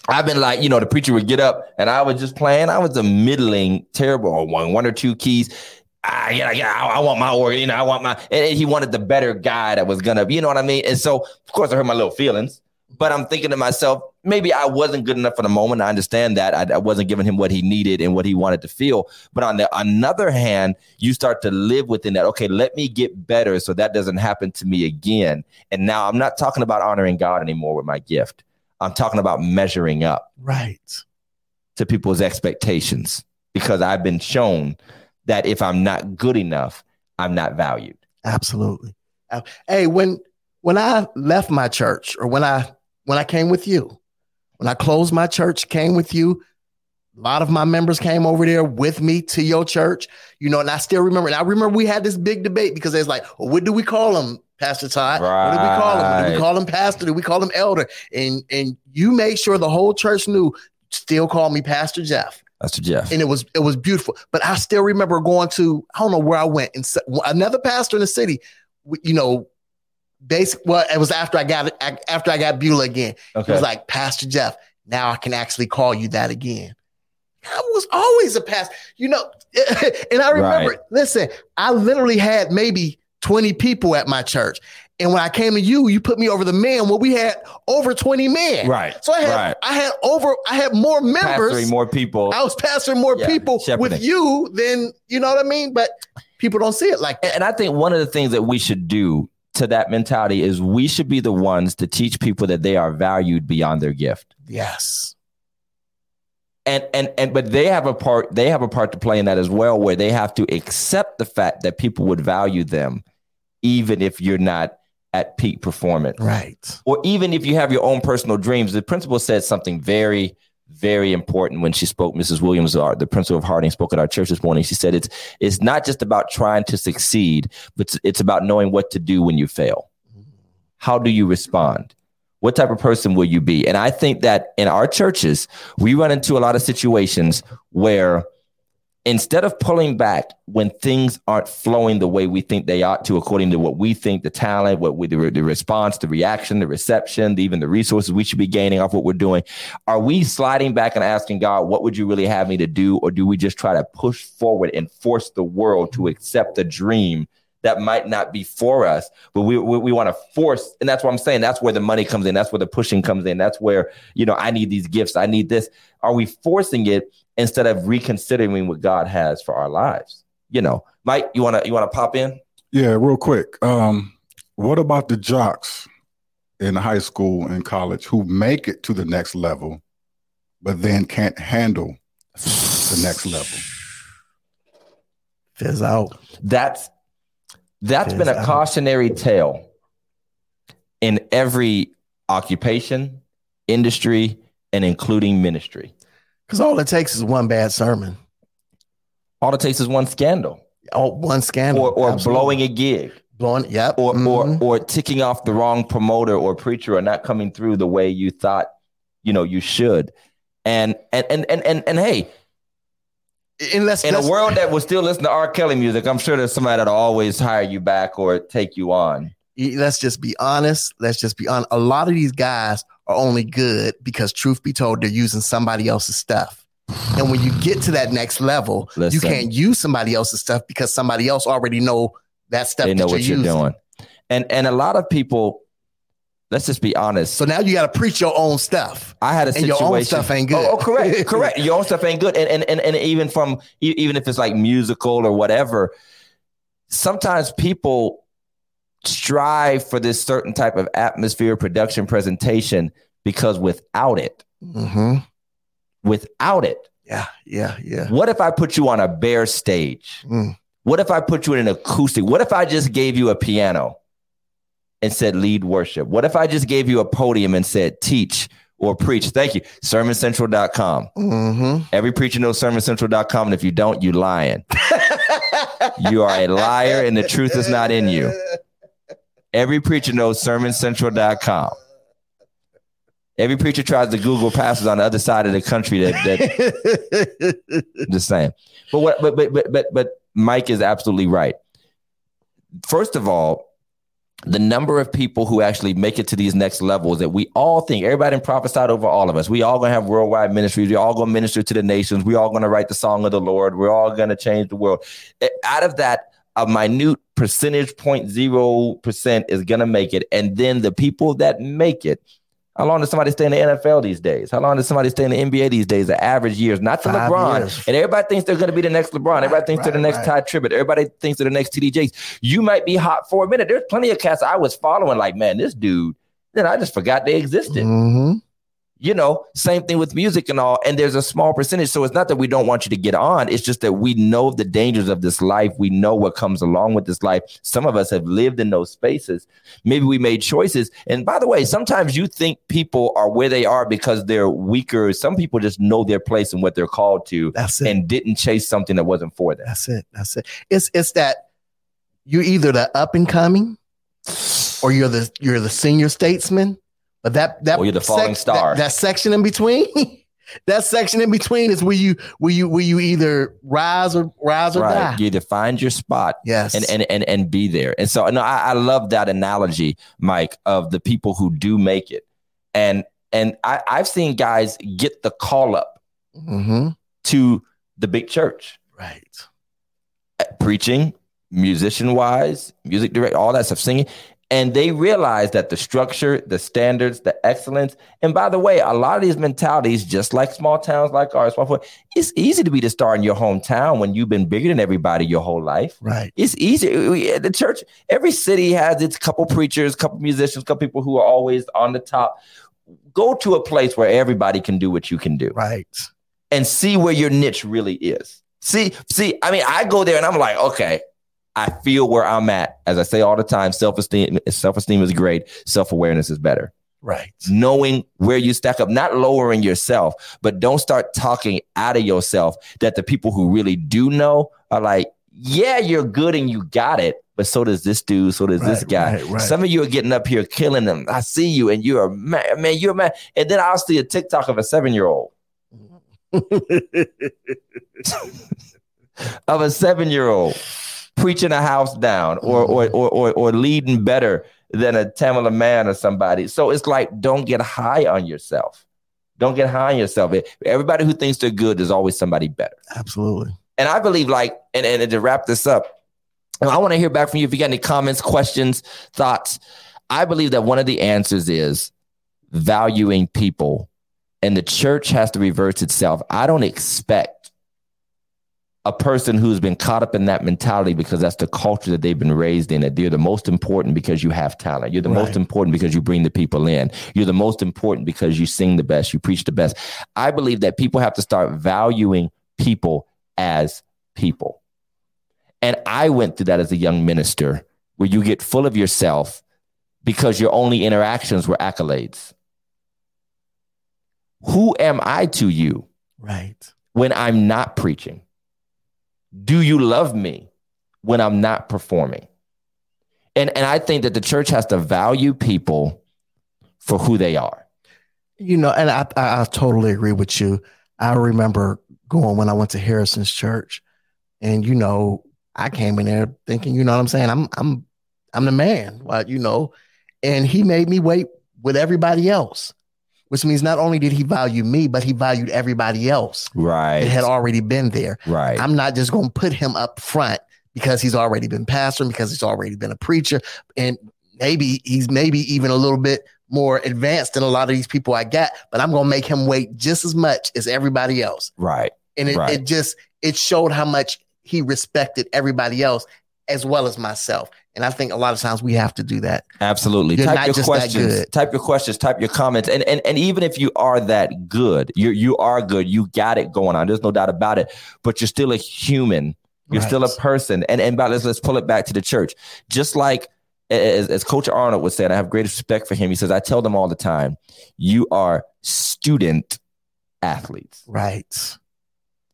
I've been like, you know, the preacher would get up and I was just playing. I was a middling, terrible on one, one or two keys. Ah, yeah, yeah, I, I want my organ, you know, I want my, and, and he wanted the better guy that was gonna, you know what I mean? And so, of course, I hurt my little feelings, but I'm thinking to myself, maybe I wasn't good enough for the moment. I understand that I, I wasn't giving him what he needed and what he wanted to feel. But on the another hand, you start to live within that. Okay, let me get better so that doesn't happen to me again. And now I'm not talking about honoring God anymore with my gift. I'm talking about measuring up Right. to people's expectations because I've been shown that if I'm not good enough, I'm not valued. Absolutely. Hey, when when I left my church or when I when I came with you, when I closed my church, came with you, a lot of my members came over there with me to your church, you know, and I still remember. And I remember we had this big debate because it's like, well, what do we call him, Pastor Todd? What do we call him? Do we call him pastor? Do we call him elder? And and you made sure the whole church knew. Still call me Pastor Jeff That's Jeff. and it was it was beautiful. But I still remember going to I don't know where I went and another pastor in the city, you know, basic. Well, it was after I got it after I got Beulah again. It Okay. was like Pastor Jeff. Now I can actually call you that again. I was always a pastor, you know. and I remember, Right. listen, I literally had maybe twenty people at my church. And when I came to you, you put me over the men. Well, we had over 20 men. Right. So I had Right. I had over I had more members. Pastoring more people. I was pastoring more Yeah, people shepherding. with you than you know what I mean. But people don't see it like that. And I think one of the things that we should do to that mentality is we should be the ones to teach people that they are valued beyond their gift. Yes. and and and but they have a part they have a part to play in that as well where they have to accept the fact that people would value them even if you're not at peak performance Right. or even if you have your own personal dreams the principal said something very very important when she spoke mrs williams our, the principal of harding spoke at our church this morning. She said it's it's not just about trying to succeed but it's, it's about knowing what to do when you fail. How do you respond? What type of person will you be? And i think that in our churches we run into a lot of situations where instead of pulling back when things aren't flowing the way we think they ought to according to what we think the talent what we the, the response the reaction the reception the, even the resources we should be gaining off what we're doing are we sliding back and asking god what would you really have me to do or do we just try to push forward and force the world to accept a dream that might not be for us, but we we, we want to force, and that's what I'm saying. That's where the money comes in. That's where the pushing comes in. That's where you know I need these gifts. I need this. Are we forcing it instead of reconsidering what God has for our lives? You know, Mike, you wanna you wanna pop in? Yeah, real quick. Um, what about the jocks in high school and college who make it to the next level, but then can't handle the next level? Fizz out. That's that's been a Yes, I- cautionary tale in every occupation, industry, and including ministry. Because all it takes is one bad sermon. All it takes is one scandal, Oh, one scandal. or or Absolutely. blowing a gig, blowing. Yep. or Mhm. or or ticking off the wrong promoter or preacher, or not coming through the way you thought you know you should. And and and and and, and hey, in a world that will still listen to R. Kelly music, I'm sure there's somebody that'll always hire you back or take you on. let's just be honest. Let's just be honest. A lot of these guys are only good because, truth be told, they're using somebody else's stuff. And when you get to that next level, you can't use somebody else's stuff because somebody else already know that stuff. they know that what you're, you're doing. And and a lot of people, let's just be honest. So now you got to preach your own stuff, I had a and situation. your own stuff ain't good. Oh, oh, correct, correct. Your own stuff ain't good, and and and, and even from even if it's like musical or whatever, sometimes people strive for this certain type of atmosphere, production, presentation because without it, hmm without it, Yeah, yeah, yeah. what if I put you on a bare stage? Mm. What if I put you in an acoustic? What if I just gave you a piano and said lead worship? What if I just gave you a podium and said teach or preach? Thank you. Sermoncentral.com. hmm Every preacher knows sermoncentral.com. And if you don't, you lying. You are a liar and the truth is not in you. Every preacher knows sermoncentral.com. Every preacher tries to Google pastors on the other side of the country that, that just saying. But what but but but but but Mike is absolutely right. First of all, the number of people who actually make it to these next levels that we all think everybody prophesied over all of us. We all gonna have worldwide ministries. We all gonna minister to the nations. We all gonna write the song of the Lord. We're all gonna change the world. Eh, Out of that, a minute percentage, 0.0 percent is gonna make it, and then the people that make it. How long does somebody stay in the NFL these days? How long does somebody stay in the NBA these days? The average years, not to Five LeBron. years. And everybody thinks they're going to be the next LeBron. Everybody thinks they're the next right. Tye Tribbett. Everybody thinks they're the next TD Jakes. You might be hot for a minute. There's plenty of cats I was following, like, man, this dude. Then I just forgot they existed. hmm You know, same thing with music and all. And there's a small percentage. So it's not that we don't want you to get on. It's just that we know the dangers of this life. We know what comes along with this life. Some of us have lived in those spaces. Maybe we made choices. And by the way, sometimes you think people are where they are because they're weaker. Some people just know their place and what they're called to That's it. and didn't chase something that wasn't for them. That's it. That's it. It's it's that you're either the up and coming or you're the you're the senior statesman. But that that Or you're the falling star. That, that section in between, that section in between is where you where you where you either rise or rise or Right. die. You either find your spot Yes. and and and and be there. And so no, I, I love that analogy, Mike, of the people who do make it. And and I, I've seen guys get the call up hmm to the big church, Right. preaching, musician wise, music direct, all that stuff, singing. And they realize that the structure, the standards, the excellence, and by the way, a lot of these mentalities, just like small towns like ours, it's easy to be the star in your hometown when you've been bigger than everybody your whole life. Right. It's easy. The church, every city has its couple preachers, couple musicians, couple people who are always on the top. Go to a place where everybody can do what you can do. Right. and see where your niche really is. See, see, I mean, I go there and I'm like, okay, I feel where I'm at. As I say all the time, self-esteem, self-esteem is great, self-awareness is better. Right. Knowing where you stack up, not lowering yourself, but don't start talking out of yourself that the people who really do know are like, yeah, you're good and you got it, but so does this dude, so does this guy. right, right. Some of you are getting up here killing them. I see you, and you're a man, man, you're a man. And then I'll see a TikTok of a seven-year-old. of a seven year old preaching a house down or, or, mm-hmm. or, or, or leading better than a Tamela Mann or somebody. So it's like, don't get high on yourself. Don't get high on yourself. Everybody who thinks they're good, is always somebody better. Absolutely. And I believe, like, and, and to wrap this up, I want to hear back from you if you got any comments, questions, thoughts. I believe that one of the answers is valuing people, and the church has to reverse itself. I don't expect a person who's been caught up in that mentality because that's the culture that they've been raised in. That you're the most important because you have talent. You're the most important because you bring the people in. You're the most important because you sing the best. You preach the best. I believe that people have to start valuing people as people. And I went through that as a young minister where you get full of yourself because your only interactions were accolades. Who am I to you Right. when I'm not preaching? Do you love me when I'm not performing? And, and I think that the church has to value people for who they are. You know, and I, I, I totally agree with you. I remember going when I went to Harrison's church, and you know, I came in there thinking, you know what I'm saying? I'm I'm I'm the man. You know, and he made me wait with everybody else, which means not only did he value me, but he valued everybody else Right. that had already been there. right. I'm not just going to put him up front because he's already been pastoring, because he's already been a preacher, and maybe he's maybe even a little bit more advanced than a lot of these people I got. But I'm going to make him wait just as much as everybody else, right. and it, Right. it just it showed how much he respected everybody else as well as myself. And I think a lot of times we have to do that. Absolutely. You're type not your just that questions. good. Type your questions. Type your comments. And and and even if you are that good, you you are good. You got it going on. There's no doubt about it. But you're still a human. You're still a person. And and but let's let's pull it back to the church. Just like as, as Coach Arnold would say, and I have great respect for him. He says, I tell them all the time, you are student athletes. Right.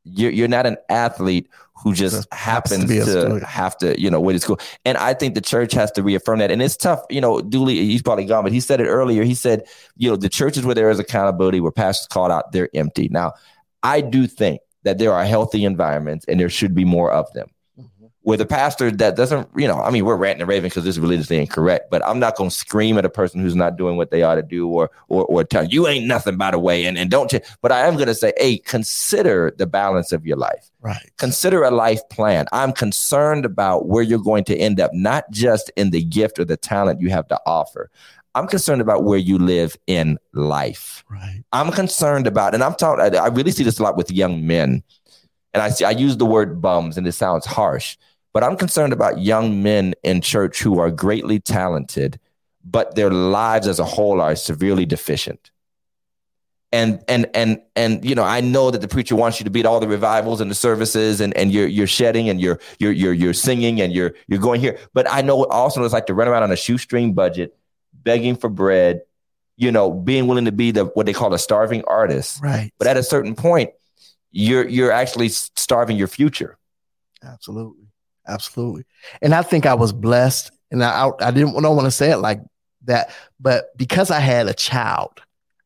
You're you're not an athlete who just happens to to, have to, you know, wait to school. And I think the church has to reaffirm that. And it's tough, you know, Dooley, he's probably gone, but he said it earlier. He said, you know, the churches where there is accountability, where pastors called out, they're empty. Now, I do think that there are healthy environments and there should be more of them. Where a pastor that doesn't, you know, I mean, we're ranting and raving because this is religiously incorrect, but I'm not going to scream at a person who's not doing what they ought to do or or or tell you ain't nothing by the way, and, and don't. Ch-. But I am going to say, hey, consider the balance of your life Right. consider a life plan. I'm concerned about where you're going to end up, not just in the gift or the talent you have to offer. I'm concerned about where you live in life. Right. I'm concerned about, and I'm talking, I really see this a lot with young men. And I see, I use the word bums, and it sounds harsh, but I'm concerned about young men in church who are greatly talented, but their lives as a whole are severely deficient and and and and you know i know that the preacher wants you to be at all the revivals and the services and and you're you're shedding and you're you're you're you're singing and you're you're going here but i know also it's like to run around on a shoestring budget begging for bread you know being willing to be the what they call a starving artist Right. but at a certain point you're you're actually starving your future Absolutely. Absolutely. And I think I was blessed. And I, I, I didn't don't want to say it like that, but because I had a child,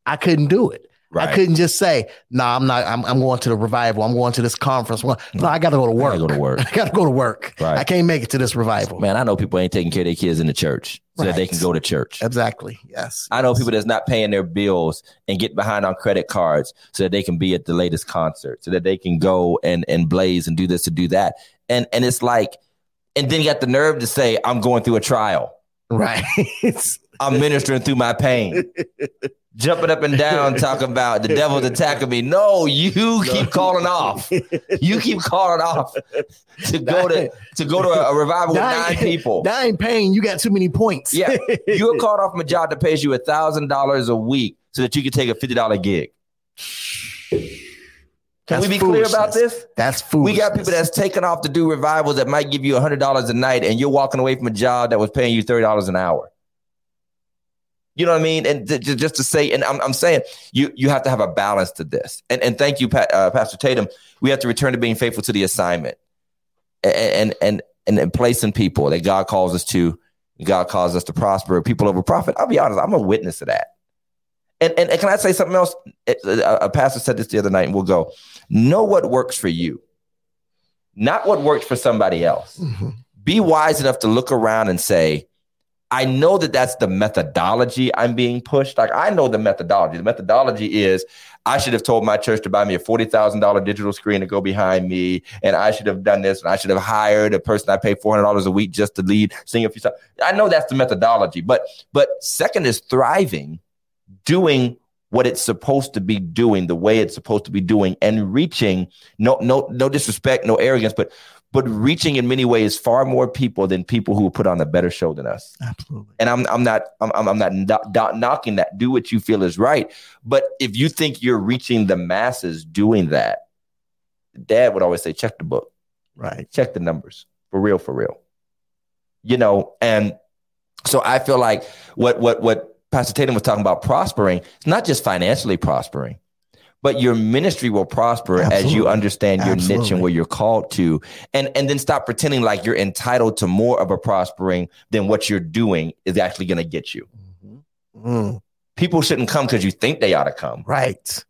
I couldn't do it. I couldn't just say, no, nah, I'm not, I'm, I'm going to the revival. I'm going to this conference. No, I got to go to work. gotta go to work. I got to go to work. Right. I can't make it to this revival. man i know people ain't taking care of their kids in the church so that they can go to church Exactly. Yes. I know people that's not paying their bills and get behind on credit cards so that they can be at the latest concert, so that they can go and and blaze and do this and do that. And and it's like, and then you got the nerve to say, I'm going through a trial. Right. I'm ministering through my pain. Jumping up and down, talking about the devil's attacking me. No, you keep calling off. You keep calling off to go to to go to a, a revival with nine people. That ain't paying. You got too many points. Yeah, you were called off from a job that pays you a thousand dollars a week so that you can take a fifty dollar gig. Can That's we be clear about this? That's food. We got people that's taking off to do revivals that might give you hundred dollars a night, and you're walking away from a job that was paying you thirty dollars an hour. You know what I mean? And th- just to say, and I'm, I'm saying you you have to have a balance to this. And and thank you, Pat, uh, Pastor Tatum. We have to return to being faithful to the assignment, and and and, and placing people that God calls us to. God calls us to prosper, people over profit. I'll be honest, I'm a witness of that. And, and, and can I say something else? A, a pastor said this the other night, and we'll go. Know what works for you, not what works for somebody else. Mhm. Be wise enough to look around and say, I know that that's the methodology I'm being pushed. Like, I know the methodology. The methodology is I should have told my church to buy me a $40,000 digital screen to go behind me. And I should have done this. And I should have hired a person I pay $400 a week just to lead, sing a few songs. I know that's the methodology. But, but second is thriving, doing what it's supposed to be doing, the way it's supposed to be doing, and reaching no, no, no disrespect, no arrogance, but but reaching in many ways far more people than people who put on a better show than us. Absolutely. And I'm I'm not I'm I'm not kno- kno- knocking that. Do what you feel is right. But if you think you're reaching the masses doing that, Dad would always say, check the book, Right. check the numbers, for real, for real. You know, and so I feel like what what what Pastor Tatum was talking about prospering, it's not just financially prospering, but your ministry will prosper as you understand your niche and where you're called to. And and then stop pretending like you're entitled to more of a prospering than what you're doing is actually going to get you. Mm, People shouldn't come because you think they ought to come. right.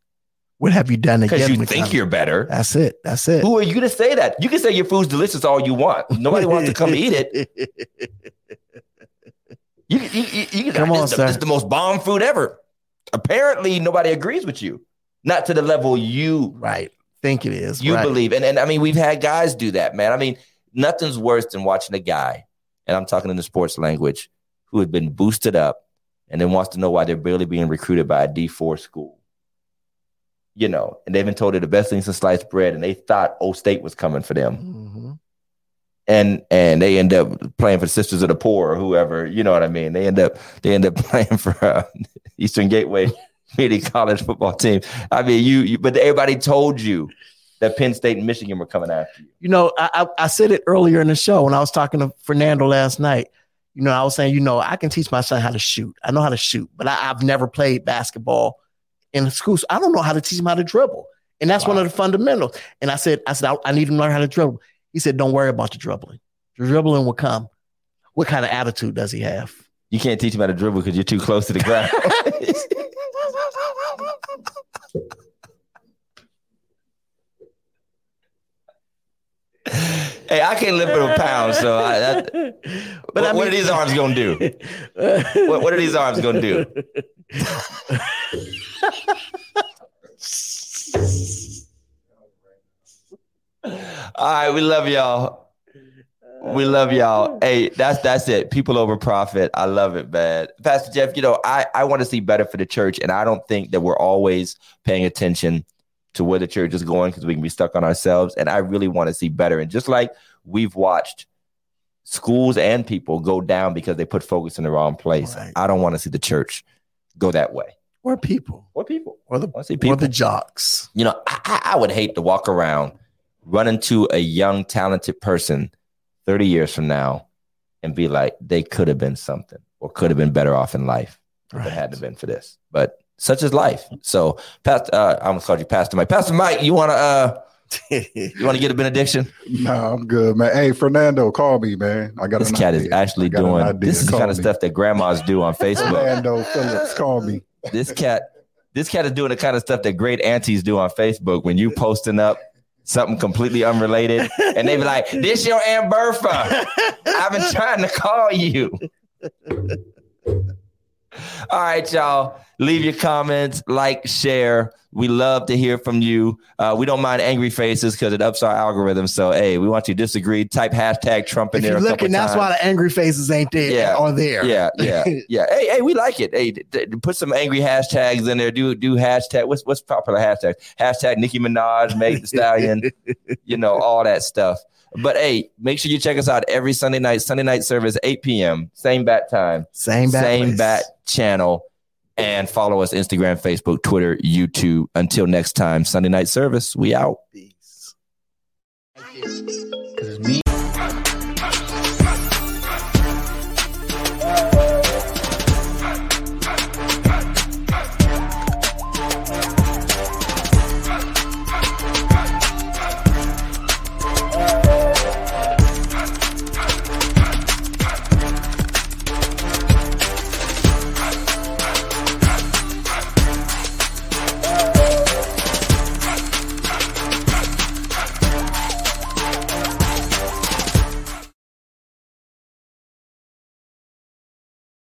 What have you done Because you think you're better. That's it. That's it. Who are you to say that? You can say your food's delicious all you want. Nobody wants to come eat it. You, you, you, you Come on, the, sir. it's the most bomb food ever. Apparently, nobody agrees with you. Not to the level you right. Think it is. you right. believe. And and I mean, we've had guys do that, man. I mean, nothing's worse than watching a guy, and I'm talking in the sports language, who has been boosted up and then wants to know why they're barely being recruited by a D4 school. You know, and they've been told they're the best things since sliced bread, and they thought O State was coming for them. Mhm. And and they end up playing for Sisters of the Poor or whoever, you know what I mean? They end up they end up playing for uh, Eastern Gateway Community College football team. I mean, you, you but everybody told you that Penn State and Michigan were coming after you. You know, I, I I said it earlier in the show when I was talking to Fernando last night. You know, I was saying, you know, I can teach my son how to shoot. I know how to shoot, but I, I've never played basketball in school. So I don't know how to teach him how to dribble. And that's one of the fundamentals. And I said, I said, I, I need him to learn how to dribble. He said, Don't worry about the dribbling. The dribbling will come. What kind of attitude does he have? You can't teach him how to dribble because you're too close to the ground. hey, I can't lift a pound, so I, that, but what, what are these arms gonna do? What, what are these arms gonna do? All right, we love y'all. We love y'all. Hey, that's that's it. People over profit. I love it, man. Pastor Jeff, you know, I, I want to see better for the church, and I don't think that we're always paying attention to where the church is going because we can be stuck on ourselves. And I really want to see better. And just like we've watched schools and people go down because they put focus in the wrong place, Right. I don't want to see the church go that way. or people, Or people. or the I want to or the jocks. you know, I, I- I would hate to walk around, run into a young, talented person 30 years from now and be like, they could have been something or could have been better off in life if it hadn't been for this. But such is life. So, Pastor, uh, I almost called you Pastor Mike. Pastor Mike, you want to uh, you want to get a benediction? No, I'm good, man. Hey, Fernando, call me, man. I got This cat is actually I got an doing this is the Call kind of stuff that grandmas do on Facebook. Fernando Phillips, call me. this cat this cat is doing the kind of stuff that great aunties do on Facebook when you posting up something completely unrelated and they be like this your aunt bertha i've been trying to call you all right y'all leave your comments like share we love to hear from you uh, we don't mind angry faces because it ups our algorithm so hey we want you to disagree type hashtag trump in If there you're a couple looking, that's times. why the angry faces ain't there Yeah. or there. Yeah, yeah, yeah. Hey, hey, we like it. Hey, d- d- put some angry hashtags in there. Do do hashtag. What's what's popular hashtag? Hashtag Nicki Minaj, Meg the Stallion. you know all that stuff. But hey, make sure you check us out every Sunday night, Sunday night service, 8 p.m. Same bat time. Same bat. Same bat channel. And follow us Instagram, Facebook, Twitter, YouTube. Until next time, Sunday night service. We out. Peace.